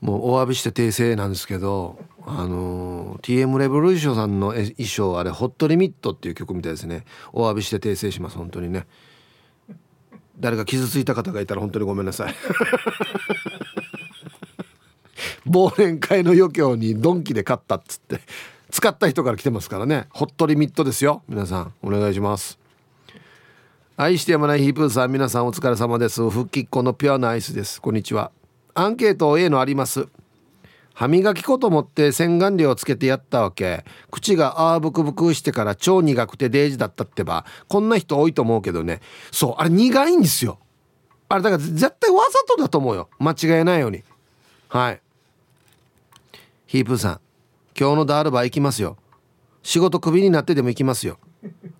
もうお詫びして訂正なんですけどあの TM レボリューションさんの衣装あれ「ホットリミット」っていう曲みたいですね。お詫びして訂正します本当にね。誰か傷ついた方がいたら本当にごめんなさい。*laughs* 忘年会の余興にドンキで買ったっつって。使った人から来てますからね。ホットリミットですよ。皆さんお願いします。愛してやまないヒープーさん皆さんお疲れ様です。復帰っ子のピュアなアイスです。こんにちは。アンケート A のあります。歯磨き粉と思って洗顔料をつけてやったわけ。口があーブクブクしてから超苦くてデージだったってば。こんな人多いと思うけどね。そうあれ苦いんですよ。あれだから絶対わざとだと思うよ。間違いないように。はい。ヒープーさん今日のダールバー行きますよ。仕事クビになってでも行きますよ。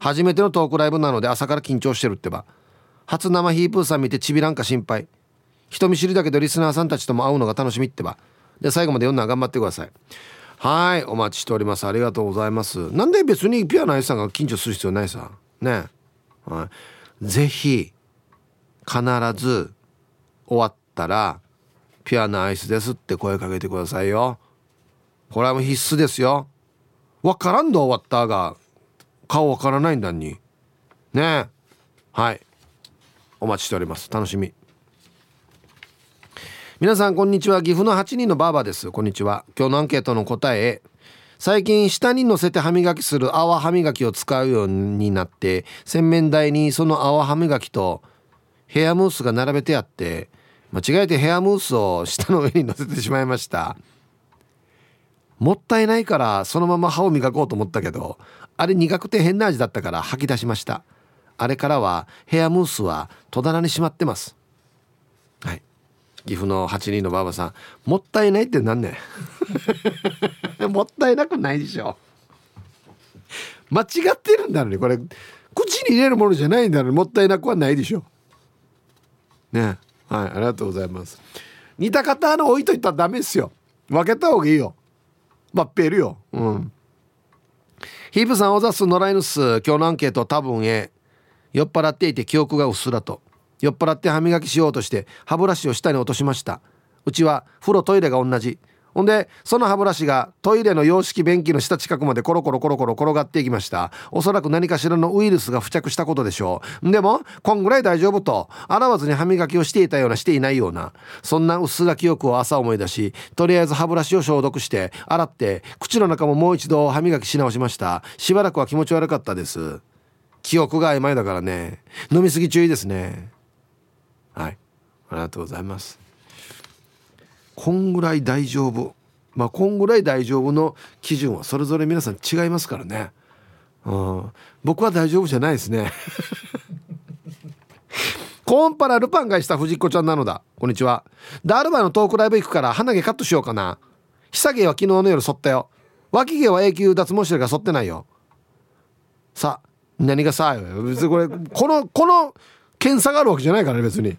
初めてのトークライブなので朝から緊張してるってば。初生ヒープーさん見てちびらんか心配。人見知りだけどリスナーさんたちとも会うのが楽しみってば。で最後まで読んだら頑張ってください。はいお待ちしております。ありがとうございます。なんで別にピアノアイスさんが緊張する必要ないさ？ね。はい。ぜひ必ず終わったら「ピアなアイスです」って声かけてくださいよ。これはもう必須ですよ。わからんど終わったが。顔わからないんだに。ねはい。お待ちしております。楽しみ。皆さんこんにちは。岐阜の8人のバーバです。こんにちは。今日のアンケートの答え最近下に乗せて歯磨きする泡歯磨きを使うようになって洗面台にその泡歯磨きとヘアムースが並べてあって間違えてヘアムースを下の上に乗せてしまいました。もったいないからそのまま歯を磨こうと思ったけどあれ苦くて変な味だったから吐き出しました。あれからはヘアムースは戸棚にしまってます。はい。岐阜の8人のばあばさんもったいないってなんね *laughs* もったいなくないでしょ。間違ってるんだろうねこれ。口に入れるものじゃないんだろうもったいなくはないでしょ。ね。はいありがとうございます。似た方の置いといたらダメですよ。分けた方がいいよ。まっぺるよ。うん。ヒープさんおざす野良犬す。今日のアンケート多分え酔っ払っていて記憶がうっすらと。酔っ払って歯磨きしようとして歯ブラシを下に落としました。うちは風呂トイレが同じ。ほんでその歯ブラシがトイレの洋式便器の下近くまでコロコロコロコロ転がっていきました。おそらく何かしらのウイルスが付着したことでしょう。でもこんぐらい大丈夫と。洗わずに歯磨きをしていたようなしていないような。そんなうっすら記憶を朝思い出しとりあえず歯ブラシを消毒して洗って口の中ももう一度歯磨きし直しました。しばらくは気持ち悪かったです。記憶が曖昧だからね。飲みすぎ注意ですね。はい。ありがとうございます。こんぐらい大丈夫。まあこんぐらい大丈夫の基準はそれぞれ皆さん違いますからね、うん、僕は大丈夫じゃないですね。*laughs* コーンパラルパンがした藤子ちゃんなのだ。こんにちは。ダルバのトークライブ行くから鼻毛カットしようかな。久毛は昨日の夜剃ったよ。脇毛は永久脱毛してるから剃ってないよ。さ何がさ別にこれこのこの検査があるわけじゃないからね別に。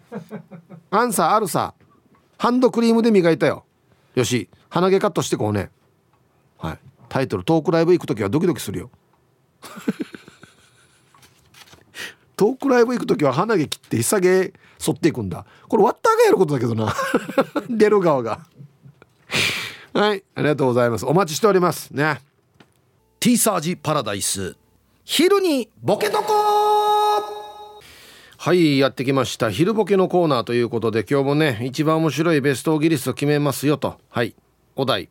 アンサーあるさ。ハンドクリームで磨いたよ。よし。鼻毛カットしてこうね。はい。タイトルトークライブ行く時はドキドキするよ。*laughs* トークライブ行く時は鼻毛切ってひさ毛剃っていくんだ。これワッターがやることだけどな。*laughs* 出る側が。はい。ありがとうございます。お待ちしております。ね。ティーサージパラダイス。昼にボケとこはいやってきました。昼ボケのコーナーということで今日もね一番面白いベストギリスト決めますよと。はいお題。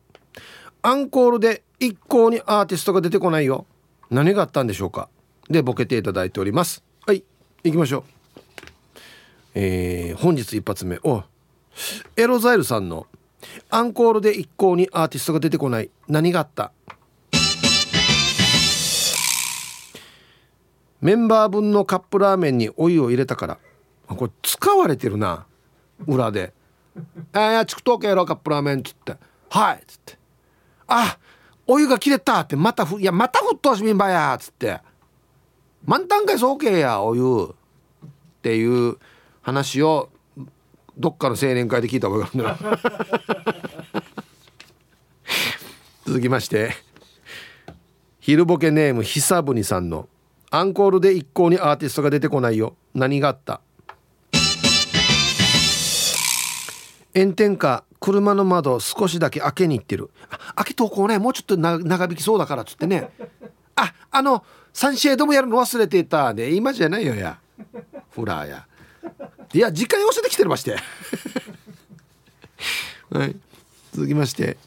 アンコールで一向にアーティストが出てこないよ。何があったんでしょうか。でボケていただいております。はい行きましょう。えー、本日一発目。おエロザイルさんのアンコールで一向にアーティストが出てこない。何があった。メンバー分のカップラーメンにお湯を入れたから。これ使われてるな。裏で「*laughs* ああちくとけやろカップラーメン」っつって「はい」っつって「あお湯が切れた」ってまたふ「いやまた沸騰しみんばや」っつって「満タンかいそうけやお湯」っていう話をどっかの青年会で聞いた方がいいな。*laughs* 続きまして。昼ボケネーム久ぶにさんの「アンコールで一向にアーティストが出てこないよ。何があった？炎天下車の窓少しだけ開けに行ってる。開けとこうね。もうちょっと長引きそうだからっつってね。ああのサンシェードもやるの忘れてたで今じゃないよや。フラーや。いや時間寄せてきてるまして。*laughs* はい。続きまして。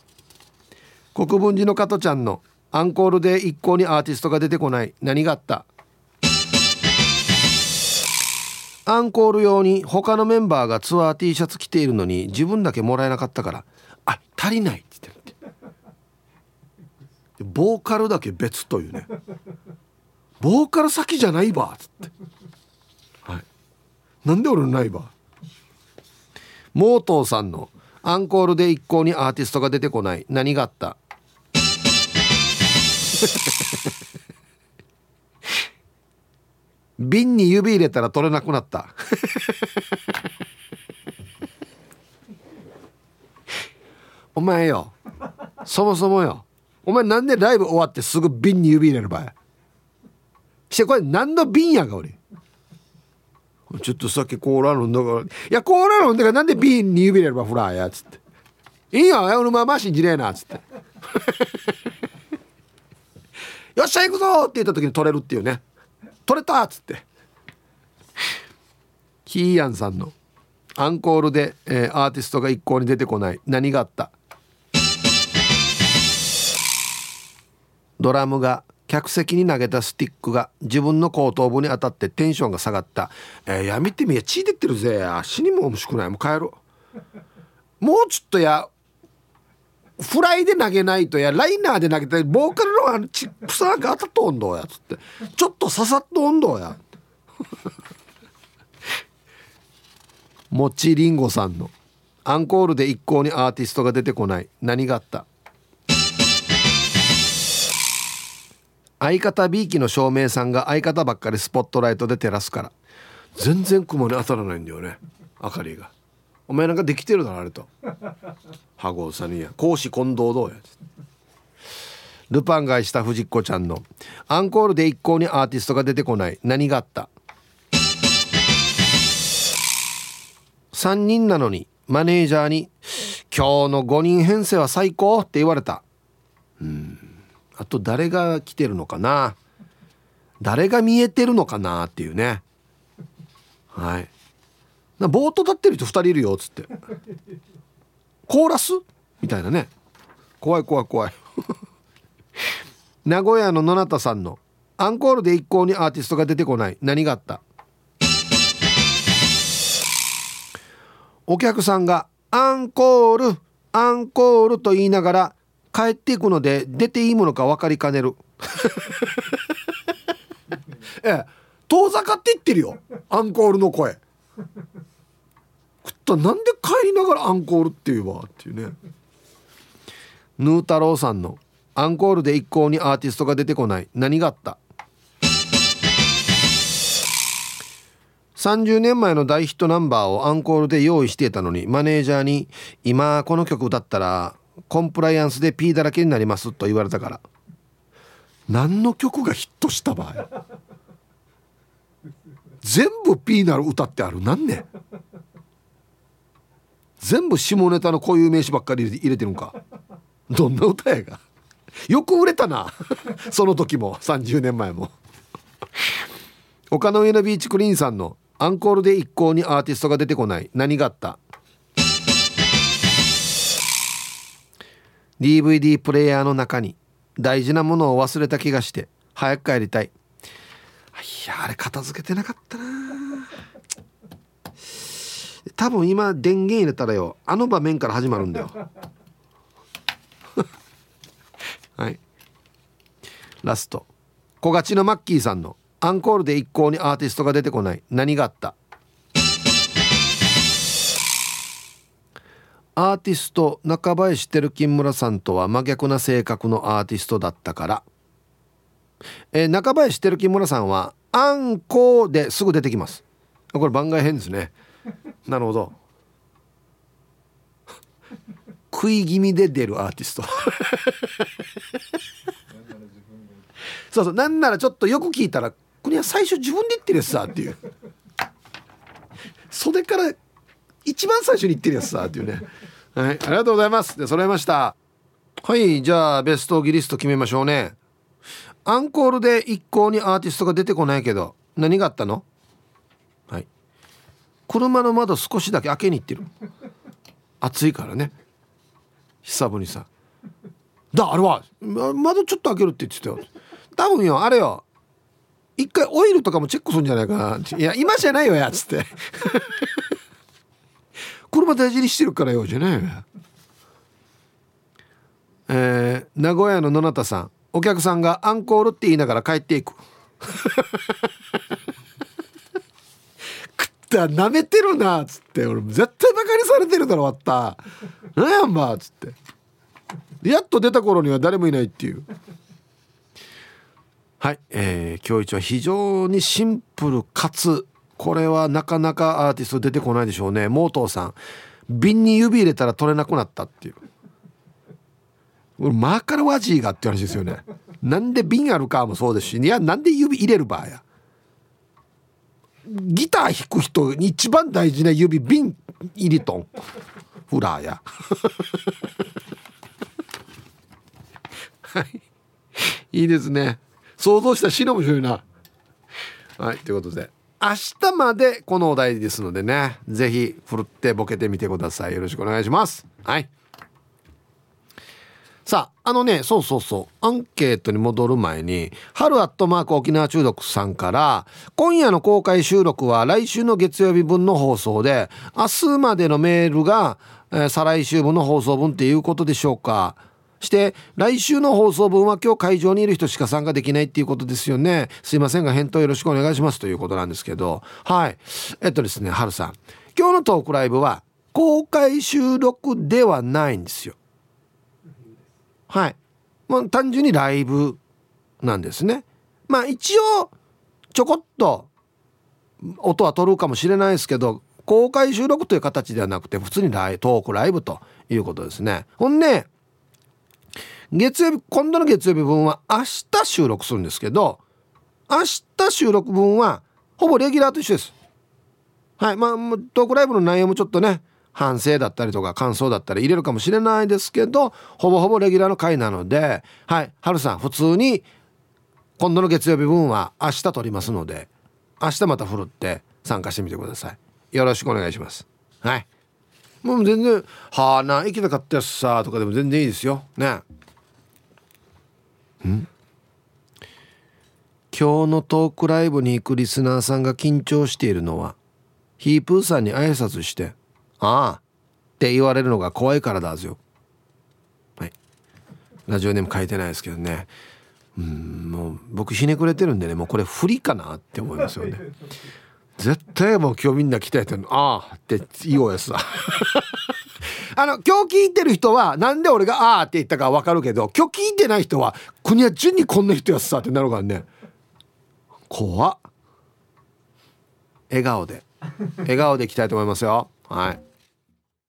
国分寺の加トちゃんのアンコールで一向にアーティストが出てこない。何があった？アンコール用に他のメンバーがツアー T シャツ着ているのに自分だけもらえなかったから「あ足りない」って言って。ボーカルだけ別というね。ボーカル先じゃないばっつって、はい、なんで俺のないばモートーさんのアンコールで一向にアーティストが出てこない。何があった？瓶に指入れたら取れなくなった。*laughs* お前よ。そもそもよ。お前なんでライブ終わってすぐ瓶に指入れる場合してこれ何の瓶やが俺。ちょっとさっきコーラ飲んだから。いやコーラ飲んだからなんで瓶に指入れればフラーや。っつって。いいよ俺まあまあ信じねえな。っつって。*laughs* よっしゃ行くぞ。って言った時に取れるっていうね。取れたっつって。ヒーヤンさんの。アンコールで、えー、アーティストが一向に出てこない。何があった？ドラムが客席に投げたスティックが自分の後頭部に当たってテンションが下がった「えー、やめてみや血出てるぜ。足にも面白くない。もう帰ろう」もうちょっとやフライで投げないとやライナーで投げたボーカルのあのチップサーが当たった温度やつって。ちょっと刺さった温度や。*laughs* もちりんごさんの。アンコールで一向にアーティストが出てこない。何があった？相方 B 機の照明さんが相方ばっかりスポットライトで照らすから。全然雲に当たらないんだよね明かりが。お前なんかできてるだろあれと。*laughs* 羽子さんに。や講師近藤どうや。ルパン買いした藤子ちゃんの。アンコールで一向にアーティストが出てこない。何があった？3人なのにマネージャーに「今日の5人編成は最高」って言われた。うん。あと誰が来てるのかな。誰が見えてるのかなっていうね。はいボート立ってる人2人いるよっつって。コーラス？みたいなね。怖い怖い怖い。*laughs* 名古屋の野中さんのアンコールで一向にアーティストが出てこない。何があった？お客さんがアンコールアンコールと言いながら帰っていくので出ていいものか分かりかねる。*laughs* ええ。遠ざかっていってるよ。アンコールの声。ったなんで帰りながらアンコールって言えばっていうね。ヌー太郎さんのアンコールで一向にアーティストが出てこない。何があった？30年前の大ヒットナンバーをアンコールで用意していたのにマネージャーに「今この曲歌ったらコンプライアンスで P だらけになります」と言われたから。何の曲がヒットした場合？全部 P なる歌ってある？なん。全部下ネタの固有名詞ばっかり入れてるんか。どんな歌やが。よく売れたな。その時も。30年前も。丘の上のビーチクリーンさんの。アンコールで一向にアーティストが出てこない。何があった？DVD プレイヤーの中に。大事なものを忘れた気がして。早く帰りたい。いやあれ片付けてなかったな。多分今電源入れたらよあの場面から始まるんだよ。*laughs* はい。ラスト。小勝ちのマッキーさんのアンコールで一向にアーティストが出てこない。何があった？アーティスト中林輝金村さんとは真逆な性格のアーティストだったから、えー、中林輝金村さんは「アンコー」ですぐ出てきます。これ番外編ですね。なるほど。食い気味で出るアーティスト。そうそうなんならちょっとよく聞いたら「これは最初自分で言ってるやつさ」っていう。袖から一番最初に言ってるやつさっていうね。はいありがとうございます。で揃えました。はいじゃあベストギリスト決めましょうね。アンコールで一向にアーティストが出てこないけど何があったの？車の窓少しだけ開けに行ってる。暑いからね。久々にさだあれは窓ちょっと開けるって言ってたよ。多分よあれよ。一回オイルとかもチェックするんじゃないかな。いや今じゃないよやつって。*laughs* 車大事にしてるからよじゃないよえー、名古屋の野中さん。お客さんがアンコールって言いながら帰っていく。ったなめてるなっつって。俺絶対バカにされてるだろわった。何やんばっつって。やっと出た頃には誰もいないっていう。はい、えー、今日一は非常にシンプルかつこれはなかなかアーティスト出てこないでしょうね。モートーさん。瓶に指入れたら取れなくなったっていう。マーカルワジーがって話ですよね。なんで瓶あるかもそうですしいやなんで指入れる場合や。ギター弾く人に一番大事な指瓶入りとん。フラーや。はい。いいですね。想像したら死の面白いな。はいということで。明日までこのお題ですのでね是非ふるってボケてみてください。よろしくお願いします。はい。さああのねそうそうそう。アンケートに戻る前に春アットマーク沖縄中毒さんから今夜の公開収録は来週の月曜日分の放送で明日までのメールが、えー、再来週分の放送分っていうことでしょうか。して来週の放送分は今日会場にいる人しか参加できないっていうことですよね。すいませんが返答よろしくお願いしますということなんですけど。はい。えっとですね春さん。今日のトークライブは公開収録ではないんですよ。はい。もう単純にライブなんですね。まあ一応ちょこっと音は取るかもしれないですけど公開収録という形ではなくて普通にライトークライブということですね。ほんで月曜日今度の月曜日分は明日収録するんですけど明日収録分はほぼレギュラーと一緒です。はい。まあトークライブの内容もちょっとね反省だったりとか感想だったり入れるかもしれないですけどほぼほぼレギュラーの回なのではい春さん普通に今度の月曜日分は明日撮りますので明日また振るって参加してみてください。よろしくお願いします。はい。もう全然「はあな行きたかったやつさ」とかでも全然いいですよ。ね。ん？今日のトークライブに行くリスナーさんが緊張しているのはヒープーさんに挨拶して「ああ。って言われるのが怖いからだぞはい。ラジオネーム書いてないですけどね。うんもう僕ひねくれてるんでねもうこれ不利かなって思いますよね。*laughs* 絶対もう今日みんな来たやつああって言おうやつだ *laughs* あの今日聞いてる人はなんで俺が「ああ」って言ったか分かるけど今日聞いてない人は「国は順にこんな人やつさ」ってなるからね。怖っ。笑顔で。笑顔でいきたいと思いますよ。はい